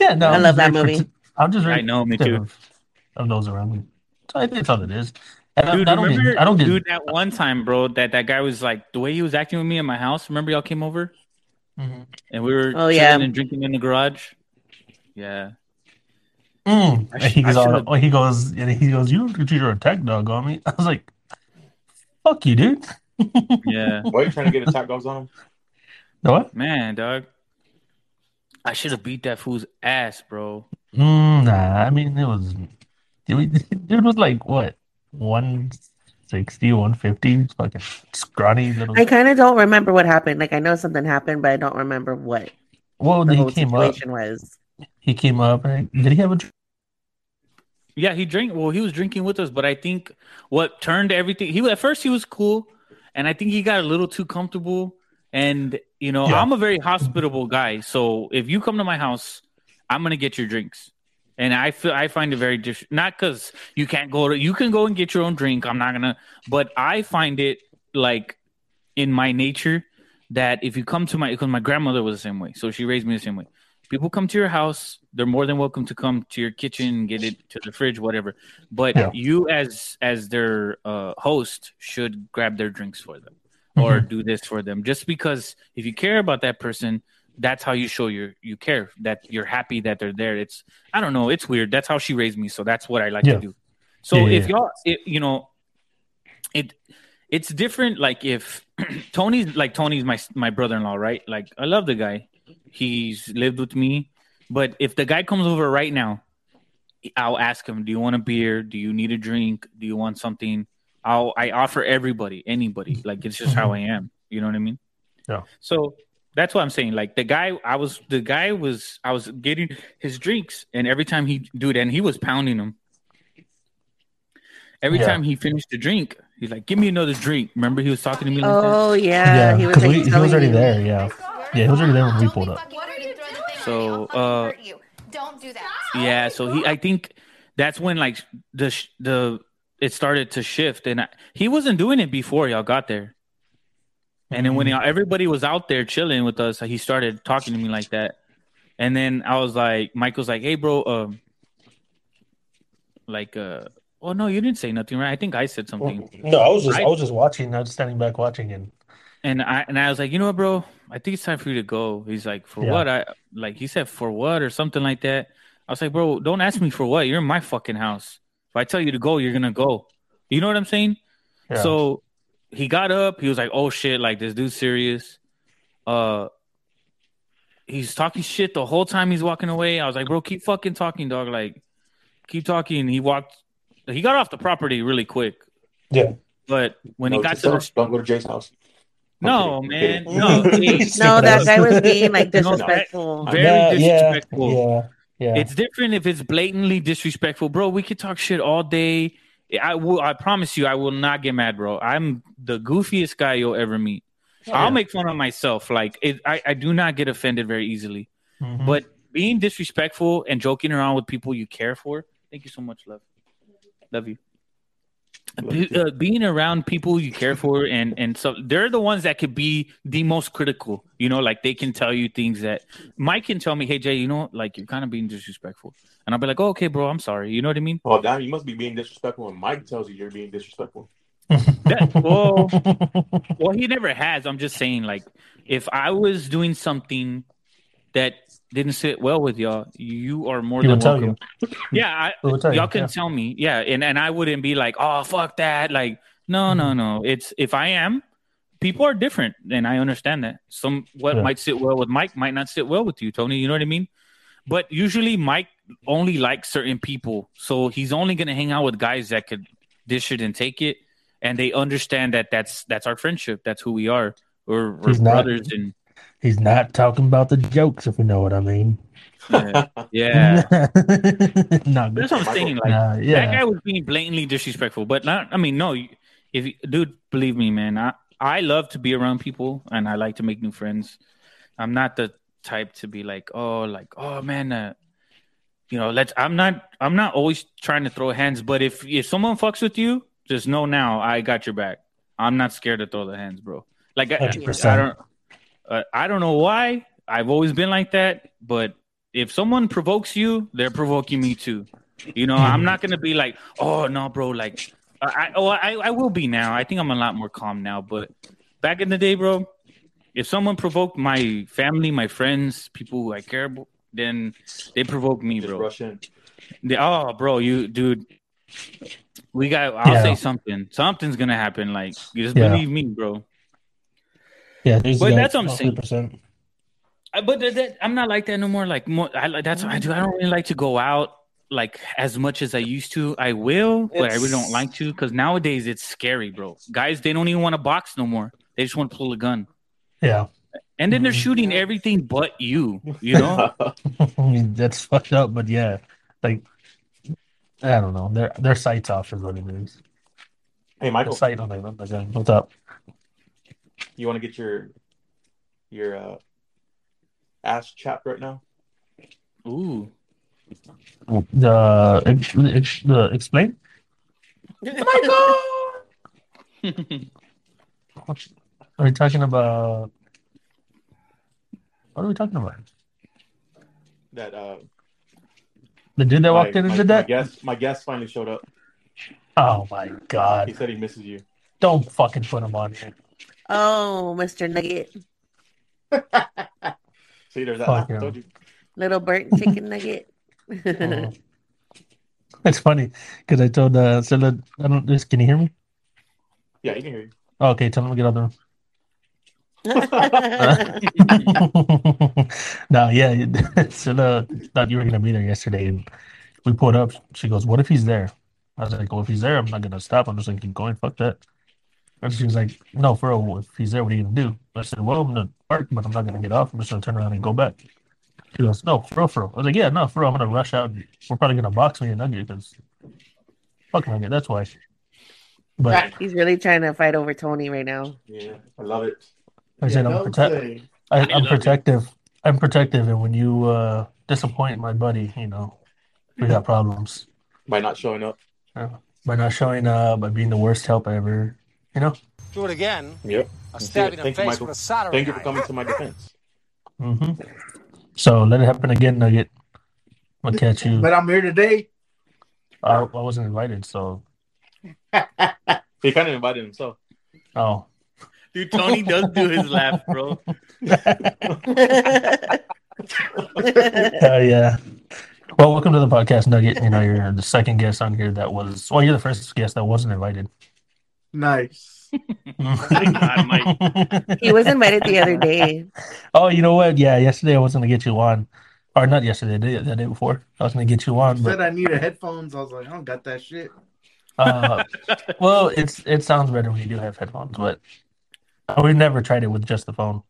yeah. No, I I'm love that movie. prote- I'm just very I know, me too. protective Of those around me. So I think that's all it is. And I- Dude, I, don't remember, get. I don't get. dude, that one time, bro, that that guy was like the way he was acting with me in my house. Remember, y'all came over Mhm. and we were Oh, yeah. and drinking in the garage. Yeah, Mm. I And he goes, all, oh, he goes, and he goes, you treat your attack dog on me. [LAUGHS] I was like, fuck you, dude. Yeah, Why are you trying to get attack dogs on him? No what? man, dog. I should have beat that fool's ass, bro. Mm, nah, I mean, it was, dude, dude was like, what, 160, 150, fucking scrawny little. I kind of don't remember what happened. Like I know something happened, but I don't remember what well, the he whole came up, situation was. he came up, and did he have a? Yeah, he drank. Well, he was drinking with us, but I think what turned everything. He at first he was cool, and I think he got a little too comfortable. And you know, Yeah. I'm a very hospitable guy, so if you come to my house, I'm gonna get your drinks. And I feel I find it very diff- not because you can't go to you can go and get your own drink. I'm not gonna, but I find it like in my nature that if you come to my because my grandmother was the same way, so she raised me the same way. People come to your house, they're more than welcome to come to your kitchen get it to the fridge, whatever. But Yeah. you as as their uh, host should grab their drinks for them or do this for them. Just because if you care about that person, that's how you show your you care that you're happy that they're there. It's I don't know, it's weird. That's how she raised me, so that's what I like Yeah. to do. So yeah, if y'all, it, you know, it it's different. Like if [CLEARS THROAT] Tony's like Tony's my my brother in law, right? Like I love the guy. He's lived with me, but if the guy comes over right now, I'll ask him, "Do you want a beer? Do you need a drink? Do you want something?" I'll I offer everybody, anybody. Like it's just how mm-hmm. I am. You know what I mean? Yeah. So that's what I'm saying. Like the guy, I was the guy was I was getting his drinks, and every time he do it, and he was pounding them. Every Yeah. time he finished the drink, he's like, "Give me another drink." Remember, he was talking to me like that. Oh yeah, Yeah, he was, because like, we, he was already you. there. Yeah, yeah, he was already there when we pulled up. What are you doing? So, uh, hurt you. Don't do that. Yeah, so he, I think that's when like the sh- the it started to shift, and I, he wasn't doing it before y'all got there. And then when Mm-hmm. everybody was out there chilling with us, he started talking to me like that. And then I was like, Michael's like, "Hey, bro, um, like, uh, oh no, you didn't say nothing, right? I think I said something." No, I was just, I- I was just watching. I was standing back watching, and And I and I was like, you know what, bro? I think it's time for you to go. He's like, for Yeah. what? I like he said for what or something like that. I was like, bro, don't ask me for what. You're in my fucking house. If I tell you to go, you're gonna go. You know what I'm saying? yeah. So he got up. He was like, oh shit, like this dude's serious. Uh, he's talking shit the whole time he's walking away. I was like, bro, keep fucking talking, dog. Like, keep talking. He walked. He got off the property really quick. Yeah. But when he got just to the don't go to Jay's house. No, man, [LAUGHS] no, hey, No, that guy was being like [LAUGHS] No, that- disrespectful. very yeah, disrespectful. Yeah, yeah, yeah. It's different if it's blatantly disrespectful, bro. We could talk shit all day. I will. I promise you, I will not get mad, bro. I'm the goofiest guy you'll ever meet. I'll make fun of myself. Like it, I, I do not get offended very easily. Mhm. But being disrespectful and joking around with people you care for. Thank you so much, love. Love you. Be- uh, being around people you care for and and so they're the ones that could be the most critical you know like they can tell you things that mike can tell me hey jay you know like you're kind of being disrespectful. And i'll be like oh, okay bro i'm sorry. You know what i mean? Oh, damn, you must be being disrespectful when Mike tells you you're being disrespectful. that, well well he never has. I'm just saying like if i was doing something that didn't sit well with y'all you are more He than welcome [LAUGHS] yeah I, tell you, y'all can yeah. tell me yeah and, and i wouldn't be like oh fuck that like no no Mm-hmm. no it's if i am people are different and i understand that some what Yeah. might sit well with mike might not sit well with you tony you know what i mean but usually Mike only likes certain people, so he's only gonna hang out with guys that could dish it and take it, and they understand that that's that's our friendship. That's who we are. We're, we're He's not- brothers, and He's not talking about the jokes, if you know what I mean. yeah, [LAUGHS] yeah. no, That's what I'm saying. Like nah, that guy was being blatantly disrespectful, but not. I mean, no. If you- dude, believe me, man, I I love to be around people and I like to make new friends. I'm not the type to be like, oh, like, oh man, uh, you know, let's. I'm not. I'm not always trying to throw hands, but if if someone fucks with you, just know now I got your back. I'm not scared to throw the hands, bro. Like I, I 100%. don't. Uh, I don't know why. I've always been like that, but if someone provokes you, they're provoking me too. You know, I'm not gonna be like, oh no, bro. Like, I, I oh, I, I will be now. I think I'm a lot more calm now. But back in the day, bro, if someone provoked my family, my friends, people who I care about, then they provoked me, bro. rush. They, oh, bro, you, dude. We got. I'll Yeah. say something. Something's gonna happen. Like, you just Yeah. believe me, bro. Yeah, But that's what I'm saying. 100%. I, but that, that- I'm not like that no more. Like more, I that's what I do. I don't really like to go out like as much as I used to. I will, but I really don't like to because nowadays it's scary, bro. Guys, they don't even want to box no more. They just want to pull a gun, Yeah, and then they're Mhm. shooting everything but you. You know? [LAUGHS] [LAUGHS] I mean that's fucked up, but yeah, like I don't know, their their sights off is what it is. hey, The Michael, sight on the on the gun. What's up? You want to get your your uh, ass chapped right now? Ooh, The ex, ex, the explain. [LAUGHS] Are we talking about? What are we talking about? That uh, The dude that my, walked in and my, did my that? guest, my guest finally showed up. Oh my god! He said he misses you. Don't fucking put him on here. Oh, Mr. Nugget. [LAUGHS] See, there's that. Fuck I yeah. told you. Little burnt chicken [LAUGHS] nugget. Oh. It's funny because I told uh, Scylla, I don't. Just, can you hear me? Yeah, he can hear you. Oh, okay, tell him to get out of the room. [LAUGHS] no, yeah, Scylla thought you were gonna be there yesterday, and we pulled up. She goes, "What if he's there?" I was like, "Well, if he's there, I'm not gonna stop. I'm just gonna keep going. Fuck that." And she was like, "No, for real. If he's there, what are you gonna do?" I said, "Well, I'm gonna park, but I'm not gonna get off. I'm just gonna turn around and go back." She goes, "No, for real, for real." I was like, "Yeah, no, for real. I'm gonna rush out. And we're probably gonna box me and Nugget because fuck Nugget. That's why." But He's really trying to fight over Tony right now. Yeah, I love it. I said, "I'm protect." I, I'm protective. I'm protective, and when you uh, disappoint my buddy, you know, we got problems. By not showing up. By not showing up, by being the worst help ever, you know. Do it again. Yep. A stab in the Thank you, face Michael. with a soldering Thank you for iron. coming to my defense. hmm So let it happen again, Nugget. I'll catch you. But I'm here today. I, I wasn't invited, so [LAUGHS] He kind of invited himself. oh, dude, Tony does do his laugh, bro. [LAUGHS] [LAUGHS] uh, yeah. Well, welcome to the podcast, Nugget. You know, you're the second guest on here that was. Well, you're the first guest that wasn't invited. Nice. [LAUGHS] God, he was invited the other day. Oh, you know what? Yeah, yesterday I was gonna get you on, or not yesterday, the day, the day before. I was gonna get you on, Said but I needed headphones. I was like, I don't got that shit. uh, well, it's it sounds better when you do have headphones, but we've never tried it with just the phone.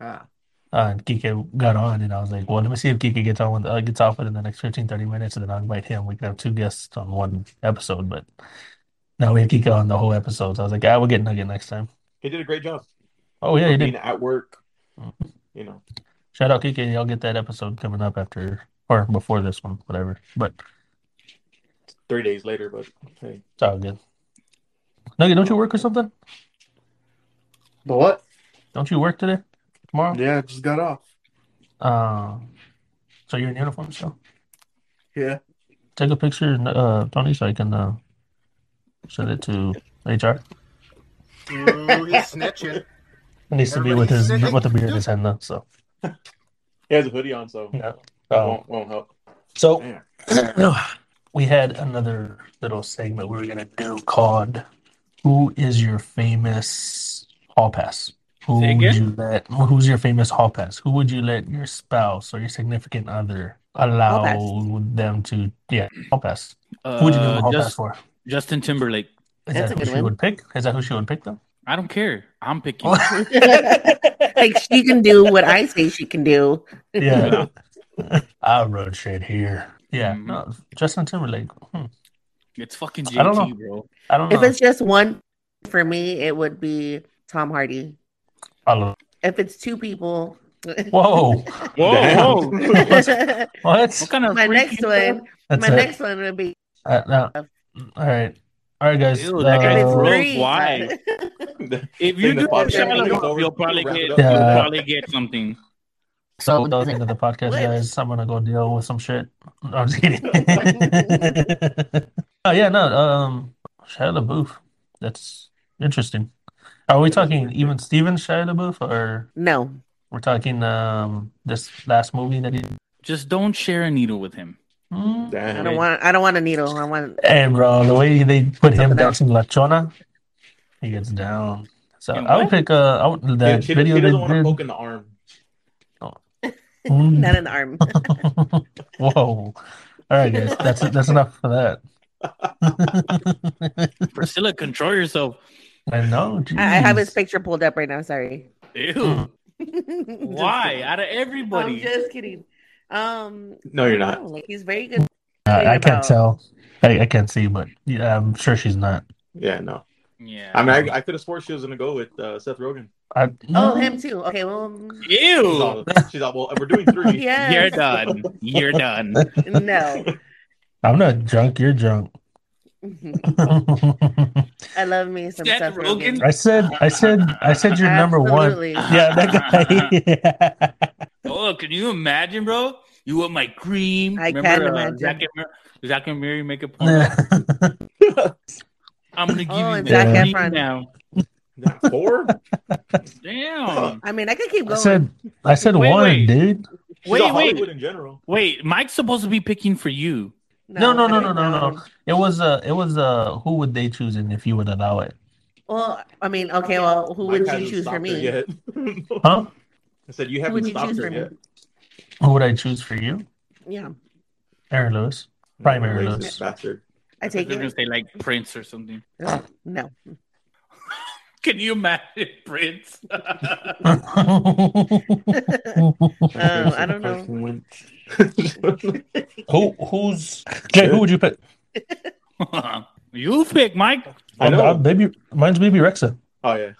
Ah, Uh, and Kike got on, and I was like, well, let me see if Kike gets on with, uh, gets off it in the next 15, 30 minutes, and then I'll invite him. We can have two guests on one episode, but now we have Kike on the whole episode. So I was like, ah, we'll get Nugget next time. He did a great job. Oh yeah, he Being did. at work. Mhm. You know. Shout out Kike. Y'all get that episode coming up after or before this one, whatever. But Three days later, but hey. it's all good. Nugget, don't you work or something? but what? Don't you work today? Tomorrow? Yeah, I just got off. Uh, so you're in uniform still? Yeah. Take a picture, uh, Tony, so I can uh, send it to HR. Ooh, he's [LAUGHS] snitching. It needs to be with his Everybody's with the beard in his hand though. So He has a hoodie on, so yeah. that Um, won't, won't help. so Damn. [CLEARS THROAT] we had another little segment we were gonna do called "Who is your famous hall pass?" Who would you let? Who's your famous hall pass? Who would you let your spouse or your significant other allow them to? Yeah, hall pass. Who would you give them a Uh, hall pass for? Justin Timberlake. Is That's that who she one. would pick? Is that who she would pick though? I don't care. I'm picking. [LAUGHS] like she can do what I say she can do. Yeah. [LAUGHS] [LAUGHS] I road shit here. Yeah, Mhm. no, Justin Timberlake. Hmm. It's fucking I don't know. Bro. I don't If know. it's just one for me, it would be Tom Hardy. I love- If it's two people, Whoa, Whoa, Damn. whoa. what? What kind of my next one, That's my it. next one would be Uh, no. All right, all right, guys. Ew, that Uh, guy's [LAUGHS] if it's Why? If you Think the do podcast Shia is LaBeouf, you'll probably get up. you'll probably get something. So that was the end of the podcast, What? guys. I'm gonna go deal with some shit. [LAUGHS] No, I'm just kidding. [LAUGHS] oh yeah, no. Um, Shia LaBeouf. That's interesting. Are we talking even Steven Shia LaBeouf, or no. we're talking um this last movie that he? Just don't share a needle with him. Hmm? I don't want. I don't want a needle. I want. And bro, the way they put him Something else. dancing La Chona, he gets down. So And I would what? pick uh I would, Yeah, that she, video she doesn't want to poke in the arm. Mm. [LAUGHS] Not in the arm. [LAUGHS] Whoa. All right, guys. That's that's enough for that. [LAUGHS] Priscilla, control yourself. I know. I, I have his picture pulled up right now. Sorry. Ew. Why? Out of everybody. I'm everybody. just kidding. Um, No, you're not. know, Like he's very good. Uh, I can't tell. I, I can't see, but yeah, I'm sure she's not. Yeah, no. Yeah. I mean, I, I could have swore she was gonna go with uh, Seth Rogen. I, Oh, him too. Okay, well, She's Ew. all, she's all, well, we're doing three. [LAUGHS] Yes. You're done. You're done. no. [LAUGHS] I'm not drunk. You're drunk. [LAUGHS] I love me some Seth Seth Rogen? Rogen. I said. I said. I said you're number one. Yeah, that guy. Oh, can you imagine, bro? You want my cream? I Remember, can uh, imagine. Zack and, Mar- Zack and Mary make a point. [LAUGHS] I'm gonna give Oh, you and my cream Efron. now. Four? Damn. [LAUGHS] I mean, I could keep going. I going. said. I said Wait, one, wait. dude. She's Wait, wait. Hollywood in general. Wait, Mike's supposed to be picking for you. No, no, no, I no, no, no. It was uh it was uh who would they choose and if you would allow it? Well, I mean, okay. Well, who would you choose for me? Yet. Huh? I said you haven't would stopped choose her for me? yet. Who would I choose for you? Yeah, Aaron Lewis. Primary Racist list. bastard. I take They're gonna it. say like Prince or something. No, [LAUGHS] Can you imagine Prince? Um, [LAUGHS] I don't know. [LAUGHS] who who's Jay, who would you pick? you pick, Mike. I know. Uh, baby mine's Bebe Rexha. Oh yeah.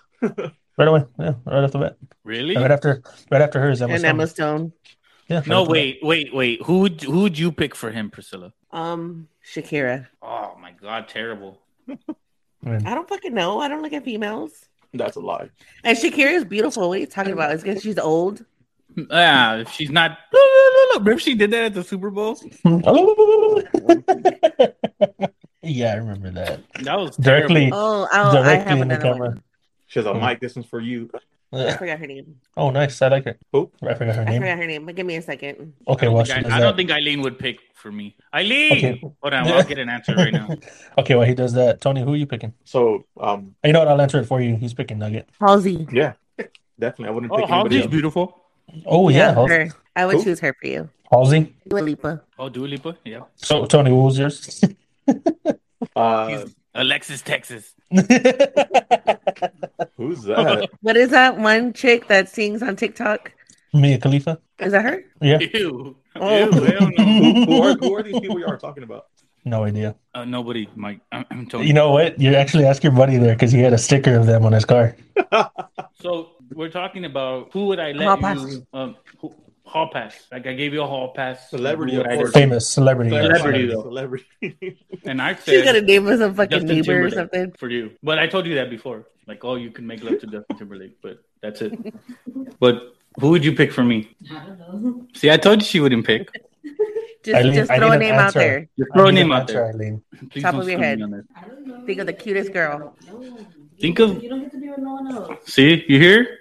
Right away. Yeah, right off the bat. Really? Right after right after her is Emma and Stone. Emma Stone. Yeah, right No, off the wait, wait, wait. Who would who would you pick for him, Priscilla? Um, Shakira. Oh my god, terrible. I don't fucking know. I don't look at females. That's a lie. And Shakira is beautiful. What are you talking about? It's because she's old. Yeah, if she's not. Remember she did that at the Super Bowl? [LAUGHS] yeah, I remember that. That was Directly Oh, oh I directly have in the camera. one. She was like, Hmm. Mike, this one's for you. I forgot her name. Oh, nice. I like it. Who? I forgot her I name. I forgot her name. But give me a second. Okay, I well, don't, she think, I, I don't think Eileen would pick for me. Eileen, Okay. hold on, I'll get an answer right now. [LAUGHS] Okay, well, he does that. Tony, who are you picking? So, um, You know what? I'll answer it for you. He's picking Nugget. Halsey. yeah, definitely. I wouldn't Oh, pick anybody Halsey's else. beautiful. Oh, yeah. Hals- her. I would Who? choose her for you. Halsey. Dua Lipa. Oh, Dua Lipa, yeah. So, Tony, what was yours? [LAUGHS] Uh, Alexis, Texas. [LAUGHS] who's that? What is that one chick that sings on TikTok? Mia Khalifa. Is that her? Yeah. Ew. Oh. Ew, hell no. who, who are, who are these people you are talking about? No idea. Uh, nobody, Mike. I'm, I'm Tony. You know what? You actually ask your buddy there because he had a sticker of them on his car. [LAUGHS] So we're talking about who would I let you um who, hall pass? Like I gave you a hall pass. Celebrity, of course. Famous celebrity. Celebrity, though. Celebrity. And I [LAUGHS] said She's gonna said name us a fucking Justin neighbor or something. for you. But I told you that before. Like, oh, you can make love to Justin Timberlake, but that's it. But who would you pick for me? I don't know. See, I told you she wouldn't pick. Just, Eileen, just throw need a an name out there. Just throw I a need name an out answer, there. Eileen. Please Top of your head. I. Think of the cutest girl. Think of- You don't get to be with no one else. See, you hear?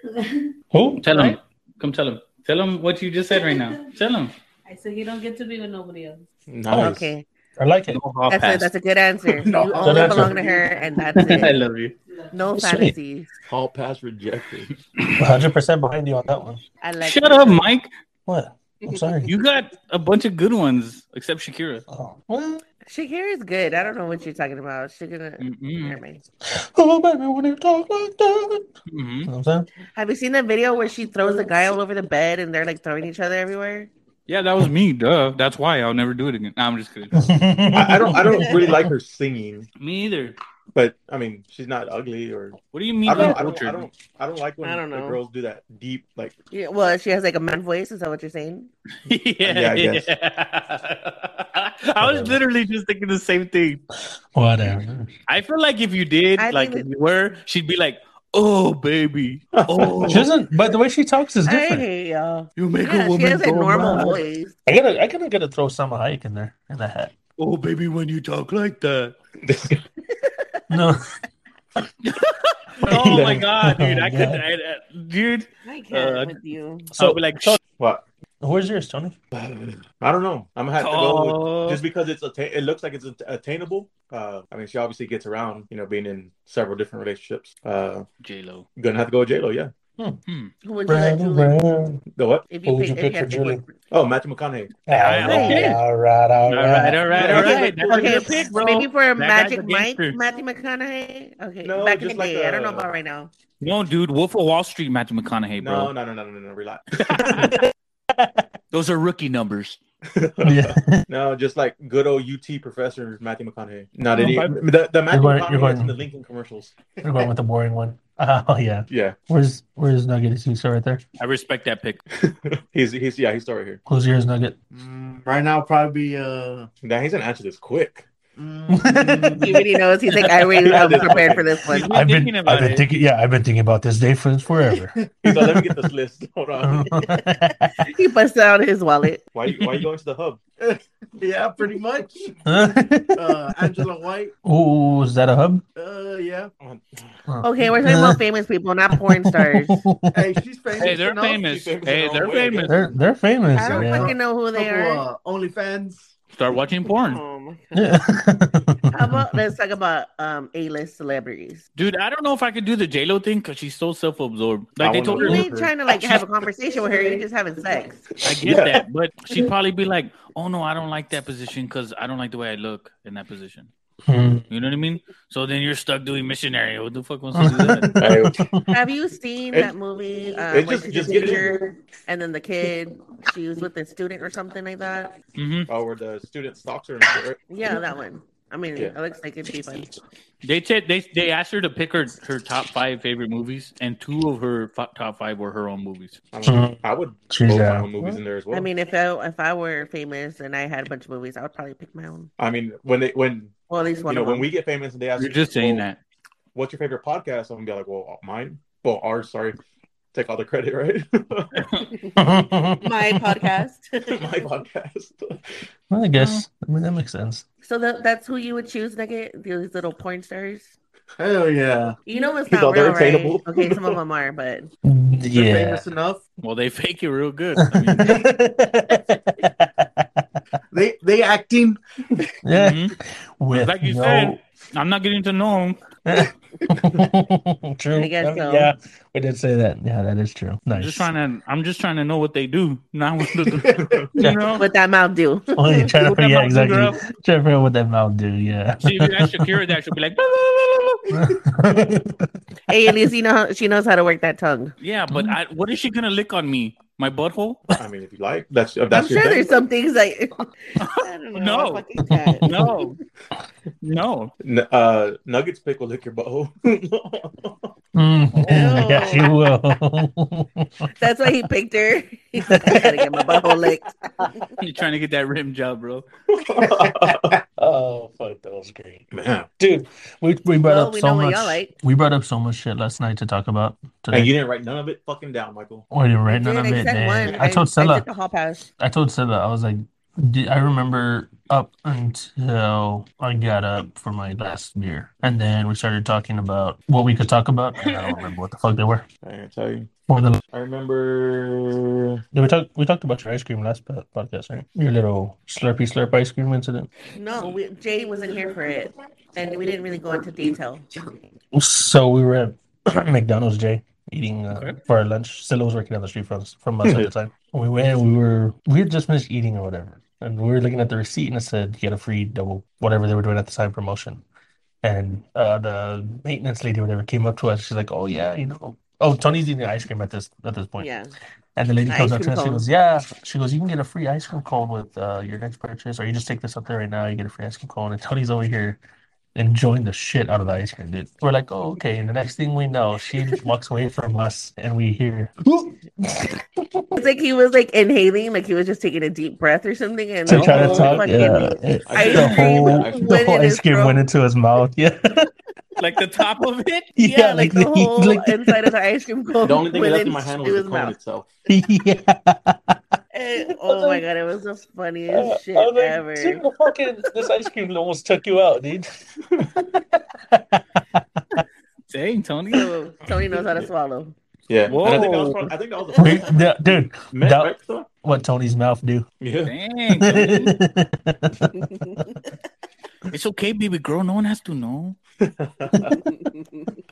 Who? [LAUGHS] Tell him. Come tell him. Tell him what you just said right now. [LAUGHS] Tell him. I said you don't get to be with nobody else. Nice. Oh, okay, I like it. No that's a, that's a good answer. [LAUGHS] No. you only answer. belong to her, and that's [LAUGHS] it. I love you. No Sweet. fantasies. Hall pass rejected. 100% behind you on that one. I like. Shut up, Mike. What? I'm sorry. You got a bunch of good ones, except Shakira. Oh, well, Shakira's good. I don't know what you're talking about. Shakira. Never mind. oh, baby, when you talk like that. You Mhm. know what I'm saying? Have you seen the video where she throws the guy all over the bed and they're like throwing each other everywhere? Yeah, that was me. Duh. That's why I'll never do it again. Nah, I'm just kidding. [LAUGHS] I, I don't. I don't really like her singing, Me either. but I mean, she's not ugly or. What do you mean? I don't. I don't. I don't. I don't like when I don't the girls do that deep, like. Yeah, well, she has like a man voice. Is that what you're saying? yeah, [LAUGHS] Yeah, I guess. [LAUGHS] yeah. [LAUGHS] I was literally just thinking the same thing. Whatever. I feel like if you did, I like if you were, she'd be like, "Oh, baby, oh, [LAUGHS] She doesn't, but the way she talks is I different. hate y'all. you make Yeah, a woman she has a normal mad. voice. I gotta, I gotta, gotta throw Salma Hayek in there in the hat. Oh, baby, when you talk like that." [LAUGHS] No, Oh my god, dude! I Oh, could, I, I, dude. I can't Uh, with you. So so be like, so, what? Where's yours, Tony? I don't know. I'm gonna have to go Oh. with, just because it's atta- it looks like it's attainable. Uh, I mean, she obviously gets around, you know, being in several different relationships. Uh, J Lo. gonna have to go with J Lo. Yeah. Hmm. Who would you like, Round, Julie? round. The what? If Who would pick- you if pick for to pick Julie? one- Oh, Matthew McConaughey. Yeah, all right, okay. all right, all All right, right. all right, Yeah, okay. That's Okay, good pick, bro. maybe for That guy's Magic a Mike, gangster. Matthew McConaughey. Okay, No, back in the just like day. I don't know a- about right now. No, dude, Wolf of Wall Street, Matthew McConaughey, No, bro. no, no, no, no, no, no. Relax. [LAUGHS] [LAUGHS] Those are rookie numbers. [LAUGHS] Yeah. no, just like good old UT professor Matthew McConaughey. Not any the, the Matthew going- McConaughey you're going- in the Lincoln commercials. We're going with the boring one. [LAUGHS] Oh yeah. Yeah, Where's Where's Nugget? Is he still right there? I respect that pick. [LAUGHS] he's he's yeah he's still right here. Who's yours, Nugget? Mm, right now, probably uh. Now he's gonna answer this quick. Mm, He already knows. He's like, I already am prepared for this one. I've been, thinking about I've been it. thinking. Yeah, I've been thinking about this day for forever. [LAUGHS] He's like, let me get this list. Hold on. [LAUGHS] He busted out his wallet. Why you, why you going to the hub? [LAUGHS] yeah, pretty much. uh, Uh, Angela White. oh, is that a hub? Uh, yeah. Okay, we're talking about famous people, not porn stars. Hey, she's famous. Hey, they're enough. famous. Famous Hey, they're own way, I famous. They're they're famous. I don't yeah. fucking know who they Couple, are. uh, OnlyFans. Start watching porn. Oh my [LAUGHS] God. How about [LAUGHS] let's talk about um A-list celebrities. Dude, I don't know if I could do the J Lo thing because she's so self absorbed. I Like they wanna told You her, know. ain't trying to like have a conversation with her. You're just having sex. I get Yeah. that, but she'd [LAUGHS] probably be like, "Oh no, I don't like that position because I don't like the way I look in that position." Hmm. You know what I mean? So then you're stuck doing missionary. What the fuck wants to do that? [LAUGHS] Have you seen It- that movie? Um, it just- just get it. teacher, and then the kid, she was with a student or something like that. hmm oh, where the student stalks her right? Yeah, that one. I mean, Yeah. it looks like it'd be fun. They said they they asked her to pick her her top five favorite movies, and two of her f- top five were her own movies. I, mean, Mhm. I would She's, vote my uh, own movies in there as well. I mean, if I if I were famous and I had a bunch of movies, I would probably pick my own. I mean, when they when Well, at least one. you know when them. we get famous and they ask, You're just saying well, that. What's your favorite podcast? I'm gonna be like, well, mine. Well, ours. Sorry, take all the credit, right? [LAUGHS] my podcast. [LAUGHS] my podcast. Well, I guess. I mean, that makes sense. so that that's who you would choose, Nugget? These little porn stars. Hell yeah. You know it's He's not all, they're real, right? Okay, some of them are, but [LAUGHS] They're Yeah. famous enough. Well, they fake it real good. I mean, They they acting. yeah. mhm. With like you no... said, I'm not getting to know him. [LAUGHS] true. I guess mean, so. Yeah, we did say that. Yeah, that is true. I'm Nice. just trying to. I'm just trying to know what they do, not what the, [LAUGHS] you know. what that mouth do? Oh, you're trying to What that yeah, mouth do, exactly. Trying to figure out what that mouth do. Yeah. See, if you ask Shakira that, she'll be like, "Blah, blah, blah, blah, blah." [LAUGHS] hey, at least you know she knows how to work that tongue. yeah, but I, what is she gonna lick on me? My butthole? I mean, if you like, that's if that's I'm your sure thing. there's some things like [LAUGHS] I don't know. No. I. No, [LAUGHS] no. Uh, Nuggets pick will lick your butthole. [LAUGHS] Mm, yeah, you will. That's why he picked her. He's like, I gotta get my butthole licked. You're trying to get that rim job, bro. Oh, fuck, that was great, Man, dude. We we brought Well, up we so know what much. y'all like. We brought up so much shit last night to talk about today. and you didn't write none of it fucking down, Michael. Or you right none Did of I it, sent man. I told I Stella. did the hall pass. I told Stella. I was like, "D- I remember up until I got up for my last beer, and then we started talking about what we could talk about, and I don't remember what the fuck they were. I can tell you. For the I remember. did we talk? We talked about your ice cream last po- podcast, right? Your little slurpy Slurp ice cream incident. No, we, Jay wasn't here for it, and we didn't really go into detail. So we were at [CLEARS THROAT] McDonald's, Jay, eating uh, for our lunch. Scylla was working down the street from us, from us at the [LAUGHS] time. We went. We were we had just finished eating or whatever, and we were looking at the receipt, and it said you get a free double whatever they were doing at the time promotion. And uh, the maintenance lady whatever came up to us. She's like, "Oh yeah, you know." Oh, Tony's eating ice cream at this at this point. Yeah. And the lady comes up to us. She goes, "Yeah." She goes, "You can get a free ice cream cone with uh, your next purchase, or you just take this up there right now. You get a free ice cream cone." And Tony's over here enjoying the shit out of the ice cream, dude. We're like, "Oh, okay." And the next thing we know, she walks away from us, and we hear, It's [LAUGHS] like he was like inhaling, like he was just taking a deep breath or something, and to the try to whole talk. Yeah, it- Ice the cream whole went the whole ice cream went into his mouth. [LAUGHS] Yeah, Like the top of it. [LAUGHS] yeah, like, the he- whole like- inside of the ice cream cone. The only thing went left in my hand was the cone mouth. itself. yeah. And- [LAUGHS] oh my god, it was the funniest shit like, ever. "Dude, fucking this ice cream almost took you out, dude. [LAUGHS] Dang, Tony. So, Tony knows how to swallow. Yeah. And I think that was Whoa. probably, I think that was the first yeah, dude, met, that- right? What Tony's mouth do? Yeah. Dang, [LAUGHS] It's okay, baby girl. No one has to know.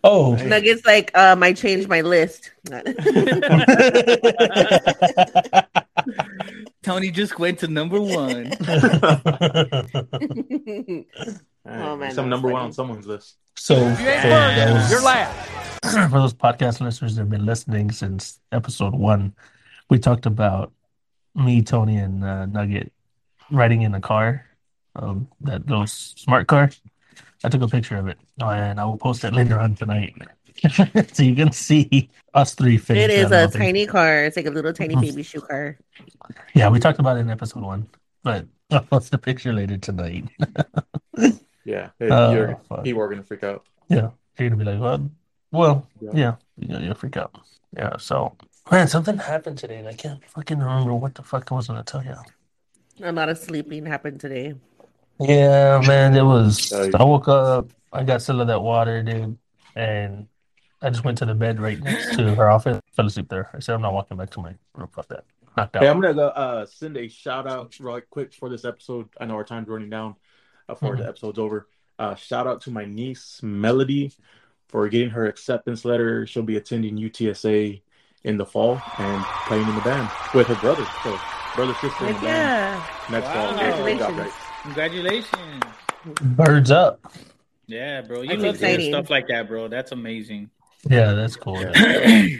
oh, Nuggets like, um, I changed my list. Tony just went to number one. [LAUGHS] Oh, man, Some number was one on someone's list. so for those, You're last. [CLEARS THROAT] for those podcast listeners that have been listening since episode one, we talked about me, Tony, and uh, Nugget riding in a car, um, that little smart car. I took a picture of it, and I will post it later on tonight, [LAUGHS] so you can see us three finish. It is a little thing. tiny car. It's like a little tiny Mhm. baby shoe car. Yeah, we talked about it in episode one, but [LAUGHS] I'll post the picture later tonight. [LAUGHS] Yeah. Hey, Oh, you're, people are going to freak out. Yeah, you're gonna be like, well, well, Yeah. yeah, yeah, you'll freak out. Yeah, so man, something happened today, and I can't fucking remember what the fuck I was gonna tell you. A lot of sleeping happened today. Yeah, man, it was. I woke up, I got some of that water, dude, and I just went to the bed right next to her office. Fell asleep there. I said, I'm not walking back to my room. Fuck that. Knocked Hey, out. I'm gonna go, uh, send a shout out right quick for this episode. I know our time's running down before the episode's over. Uh, shout out to my niece Melody for getting her acceptance letter. She'll be attending UTSA in the fall and playing in the band with her brother. So brother sister in Heck the band yeah. next Wow. fall. Congratulations. Good job, guys. Congratulations. Birds up. Yeah, bro. You That's love doing exciting. stuff like that, bro. That's amazing. Yeah, that's cool. Yeah. [CLEARS THROAT]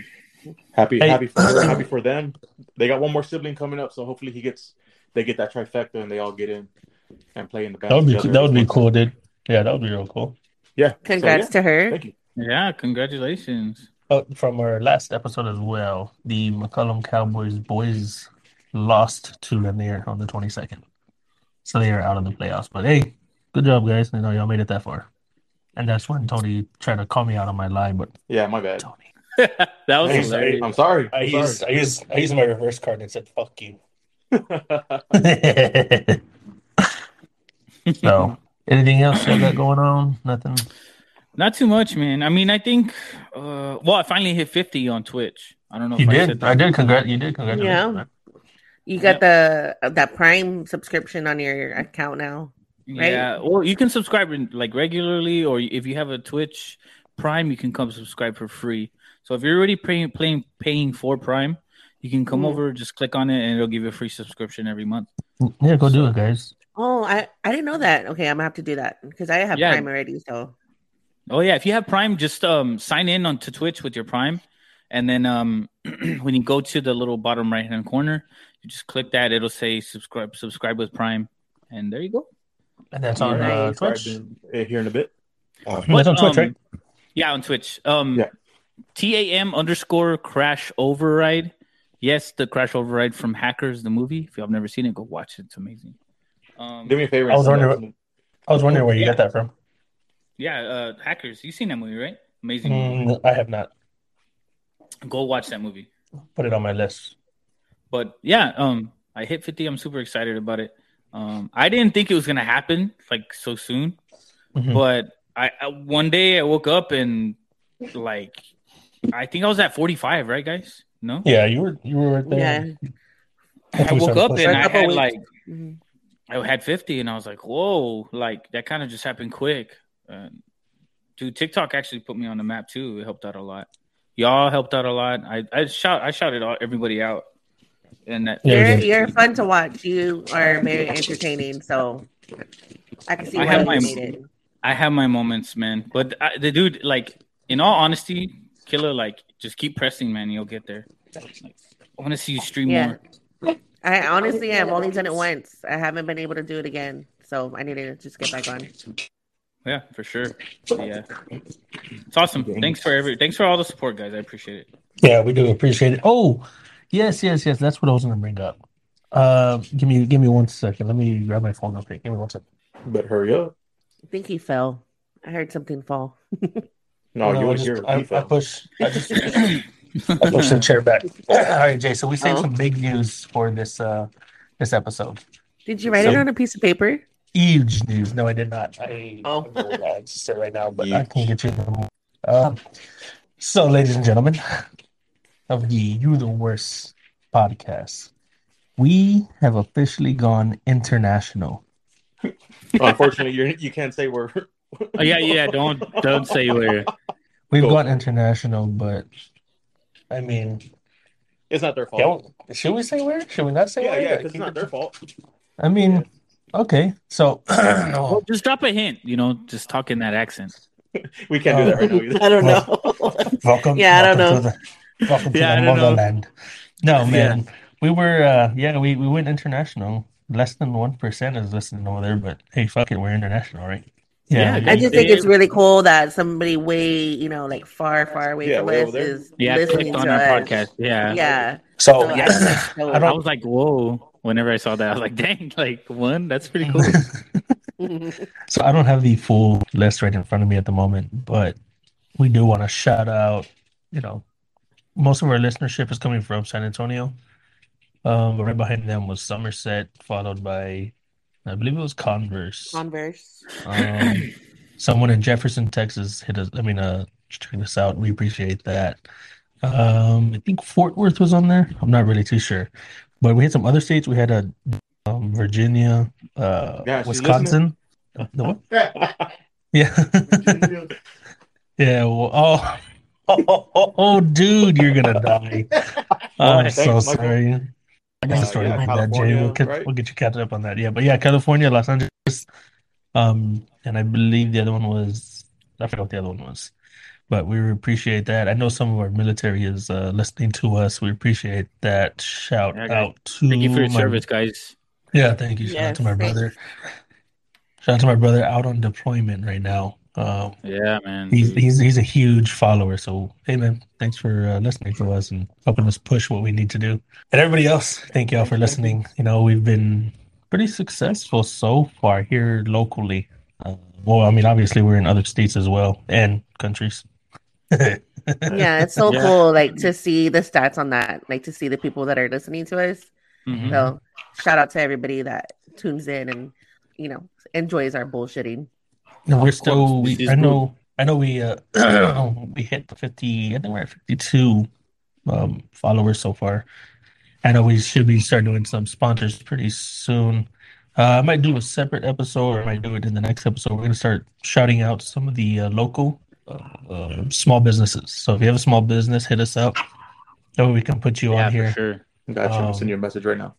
Happy, Hey. happy for [CLEARS THROAT] happy for them. They got one more sibling coming up, so hopefully he gets, they get that trifecta and they all get in and play in the band. That would be that would be cool, dude. Yeah, that would be real cool. Yeah. So, Congrats yeah, to her. Thank you. Yeah, congratulations. Oh, from our last episode as well, the McCollum Cowboys boys lost to Lanier on the 22nd. So they are out of the playoffs. But hey, good job, guys. I know y'all made it that far. And that's when Tony tried to call me out on my lie, but Yeah, my bad. Tony. [LAUGHS] that was Hey, hilarious. I'm sorry. I I'm used I used I used my reverse card and said fuck you. [LAUGHS] so anything else you got going on? Nothing. Not too much, man. I mean, I think. Uh, well, I finally hit fifty on Twitch. I don't know You if I did. said that. I did congrat you did congratulations, Yeah. man. You got the uh, that Prime subscription on your account now. Right? Yeah, or you can subscribe in, like regularly, or if you have a Twitch Prime, you can come subscribe for free. So if you're already paying paying paying for Prime, you can come Mhm. over, just click on it, and it'll give you a free subscription every month. Yeah, go do it, guys. Oh, I I didn't know that. Okay, I'm gonna have to do that because I have Yeah. Prime already. So Oh yeah, if you have Prime, just um sign in onto Twitch with your Prime, and then um [CLEARS THROAT] when you go to the little bottom right hand corner, you just click that. It'll say subscribe subscribe with Prime, and there you go. And that's on uh, Twitch. Uh, Here in a bit. That's on Twitch, um, right? Yeah, on Twitch. Um, Yeah. T A M underscore Crash Override. Yes, the Crash Override from Hackers, the movie. If y'all have never seen it, go watch it. It's amazing. Um, Do me a favor. I was wondering that. I was wondering where you got that from. yeah, uh, Hackers. You seen that movie, right? Amazing. Mm, movie. I have not. Go watch that movie. Put it on my list. But yeah, um, I hit 50. I'm super excited about it. Um, I didn't think it was gonna happen like so soon, Mhm. but I, I one day I woke up and like I think I was at 45, right, guys? No, Yeah, you were you were right there. Yeah. I woke up and a I couple had weeks. like Mhm. I had 50, and I was like, whoa, like that kind of just happened quick. Uh, dude, TikTok actually put me on the map too. It helped out a lot. Y'all helped out a lot. I I shout I shouted all, everybody out, and that You're we you're fun to watch. You are very entertaining, so I can see I why have you my- made it. I have my moments, man. But I, the dude, like, in all honesty, killer, like, just keep pressing, man. You'll get there. Like, I want to see you stream Yeah. more. I honestly have only done it once. I haven't been able to do it again, so I need to just get back on. Yeah, for sure. Yeah, it's awesome. Thanks for every. Thanks for all the support, guys. I appreciate it. Yeah, we do appreciate it. Oh, yes, yes, yes. That's what I was going to bring up. Uh, give me give me one second. Let me grab my phone real quick. Give me one second. But hurry up. I think he fell. I heard something fall. [LAUGHS] No, No, you I would hear I, he I fell. push. I just I pushed the [LAUGHS] chair back. [LAUGHS] All right, Jay. So we saved Oh. some big news for this uh this episode. Did you write it on a piece of paper? Huge news. No, I did not. I Oh. I just said right now, but Yeah. I can't get you the. Um, so, ladies and gentlemen of the You the Worst podcast, we have officially gone international. [LAUGHS] Unfortunately, you're, you can't say we're. Oh, yeah, yeah. Don't don't say where. We've Cool. gone international, but I mean, It's not their fault. don't, should we say where? Should we not say Yeah, where? yeah, it's not it- their fault. I mean, okay. So, [CLEARS THROAT] Well, just drop a hint. You know, just talk in that accent. [LAUGHS] We can't do that right now either. [LAUGHS] I don't know. welcome. Yeah, I don't welcome know. To the, welcome to Yeah, I the don't know. motherland. No, man. We were, uh, yeah, we, we went international. Less than 1% is listening over there, but hey, fuck it. We're international, right? Yeah, I just think it's really cool that somebody way, you know, like far, far away Yeah, from us is Yeah, listening clicked to on our us. podcast. Yeah. Yeah. So, So yeah. that's so- I I was like, whoa. Whenever I saw that, I was like, dang, like one, that's pretty cool. [LAUGHS] So I don't have the full list right in front of me at the moment, but we do want to shout out, you know, most of our listenership is coming from San Antonio. Um, but right behind them was Somerset, followed by, I believe it was Converse. Converse. Um, [CLEARS THROAT] someone in Jefferson, Texas hit us. I mean, uh, check us out. We appreciate that. Um, I think Fort Worth was on there. I'm not really too sure, but we had some other states. We had a um, Virginia, uh, Yeah, she's Wisconsin. [LAUGHS] The what? Yeah. [LAUGHS] yeah. Well, oh. Oh, [LAUGHS] oh, oh, dude, you're gonna die. Oh, [LAUGHS] I'm Thanks, so Michael. sorry. I got Uh, the story yeah, behind that, Jay. We'll get, right? we'll get you caught up on that. Yeah, but yeah, California, Los Angeles, um, and I believe the other one was I forgot what the other one was, but we appreciate that. I know some of our military is uh, listening to us. We appreciate that. Shout Yeah, out to Thank you for your my service, guys. yeah, thank you. Shout out to my thank brother. Shout out to my brother out on deployment right now. Um, Yeah, man. he's he's he's a huge follower. So hey, man, thanks for uh, listening to us and helping us push what we need to do. And everybody else, thank y'all for listening. You know, we've been pretty successful so far here locally. Uh, well, I mean, obviously we're in other states as well and countries. [LAUGHS] Yeah, it's so Yeah. cool, like to see the stats on that, like to see the people that are listening to us. Mhm. So shout out to everybody that tunes in and you know enjoys our bullshitting. No, we're still. course, We, I know. I know. We uh, [CLEARS THROAT] we hit the fifty. I think we're at fifty-two um, followers so far. I know we should be start doing some sponsors pretty soon. Uh, I might do a separate episode, or I might do it in the next episode. We're gonna start shouting out some of the uh, local uh, uh, small businesses. So if you have a small business, hit us up. That way we can put you Yeah, on for here. sure. Gotcha. I'm Um, sending you a message right now.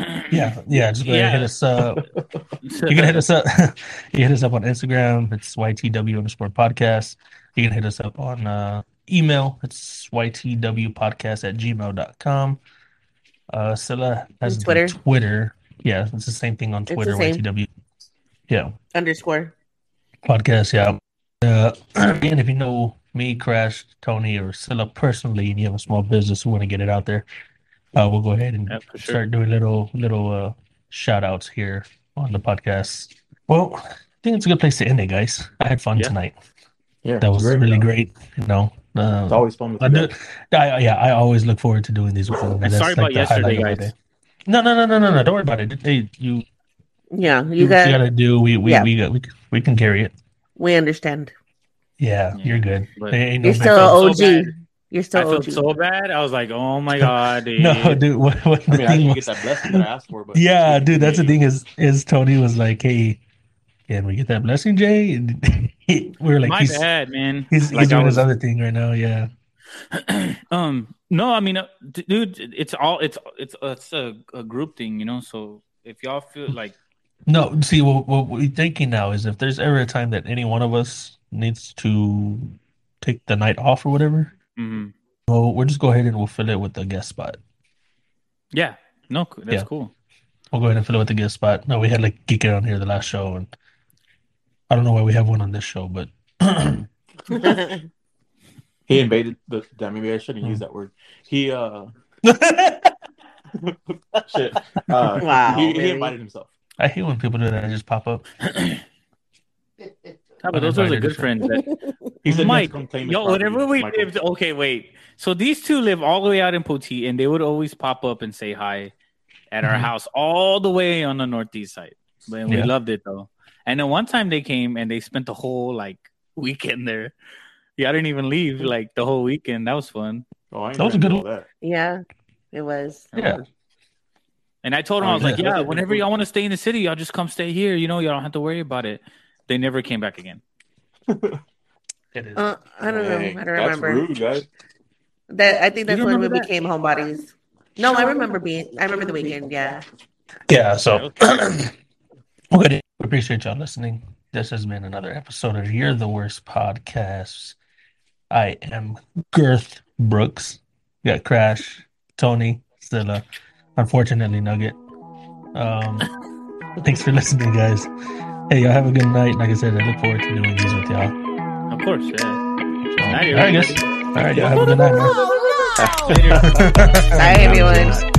[CLEARS THROAT] Yeah, yeah. Just go ahead and hit us up. [LAUGHS] You can hit us up. [LAUGHS] you hit us up on Instagram. It's YTW underscore podcast. You can hit us up on uh, email. It's YTW podcast at gmail.com. Uh, Scylla has And Twitter. Twitter. Yeah, it's the same thing on the Twitter. same. YTW. Yeah, Underscore. podcast. Yeah. Uh, [CLEARS THROAT] again, if you know me, Crash, Tony, or Scylla personally, and you have a small business who want to get it out there, uh, we'll go ahead and Yeah, sure. start doing little little uh, shout outs here on the podcast. Well, I think it's a good place to end it, guys. I had fun Yeah. tonight. Yeah, That was really great. You know, uh, It's always fun with I do. I, yeah, I always look forward to doing these with you. And That's sorry like about yesterday, highlight of my guys. No, no, no, no, no, no. Don't worry about it. Hey, you Yeah, Do you got. you gotta do. We we Yeah. we got we, we can carry it. we understand. Yeah, Yeah, you're good. but- There ain't You're still big- felt OG. so bad. You're I still felt OG. so bad. I was like, "Oh my [LAUGHS] god, [LAUGHS] dude!" no, dude. What, what I the mean, I thing didn't was? get that blessing that I asked for, but [LAUGHS] Yeah, dude. That's the thing is is Tony was like, "Hey, can we get that blessing, Jay?" And we were like, my "He's bad, man. he's, Like, he's doing was- his other thing right now." Yeah. [CLEARS THROAT] um, no, I mean, uh, d- dude, it's all it's it's it's a, a group thing, you know. So if y'all feel like, No, see, what, what we're thinking now is if there's ever a time that any one of us needs to take the night off or whatever, mhm. well, we'll just go ahead and we'll fill it with the guest spot. yeah, no, that's Yeah. cool. We'll go ahead and fill it with the guest spot. No, we had like Geek on here the last show, and I don't know why we have one on this show, but [LAUGHS] he invaded the. Damn, maybe I shouldn't Hmm. use that word. He uh, [LAUGHS] shit. Uh, Wow, he, he invited himself. I hate when people do that and just pop up. [CLEARS THROAT] [LAUGHS] Yeah, but those are the good friends that [LAUGHS] He said Mike, he'd come claim his yo, whenever we Michael. lived, okay, wait. So these two live all the way out in Poteet, and they would always pop up and say hi at our Mhm. house all the way on the northeast side. But we Yeah. loved it though. And then one time they came and they spent the whole like weekend there. Yeah, I didn't even leave like the whole weekend. That was fun. Oh, I ain't That was a good do all that. yeah, it was. Yeah. And I told them, Oh, I was like, yeah. yeah, That's a whenever y'all want to stay in the city, y'all just come stay here. You know, y'all don't have to worry about it. They never came back again. [LAUGHS] It is. Uh, I don't know. Dang, I don't that's remember. rude, guys. That I think that's when we remember that? became homebodies. No, I remember being. I remember the weekend. Yeah. Yeah, so [CLEARS THROAT] well, good. We appreciate y'all listening. This has been another episode of You're the Worst Podcasts. I am Girth Brooks. We got Crash, Tony, Stella, unfortunately Nugget. Um, thanks for listening, guys. Hey, y'all have a good night. Like I said, I look forward to doing these with y'all. Of course, yeah. So, all right, guys. All right, y'all have a good night, man. Oh, [LAUGHS] Later. Bye, everyone.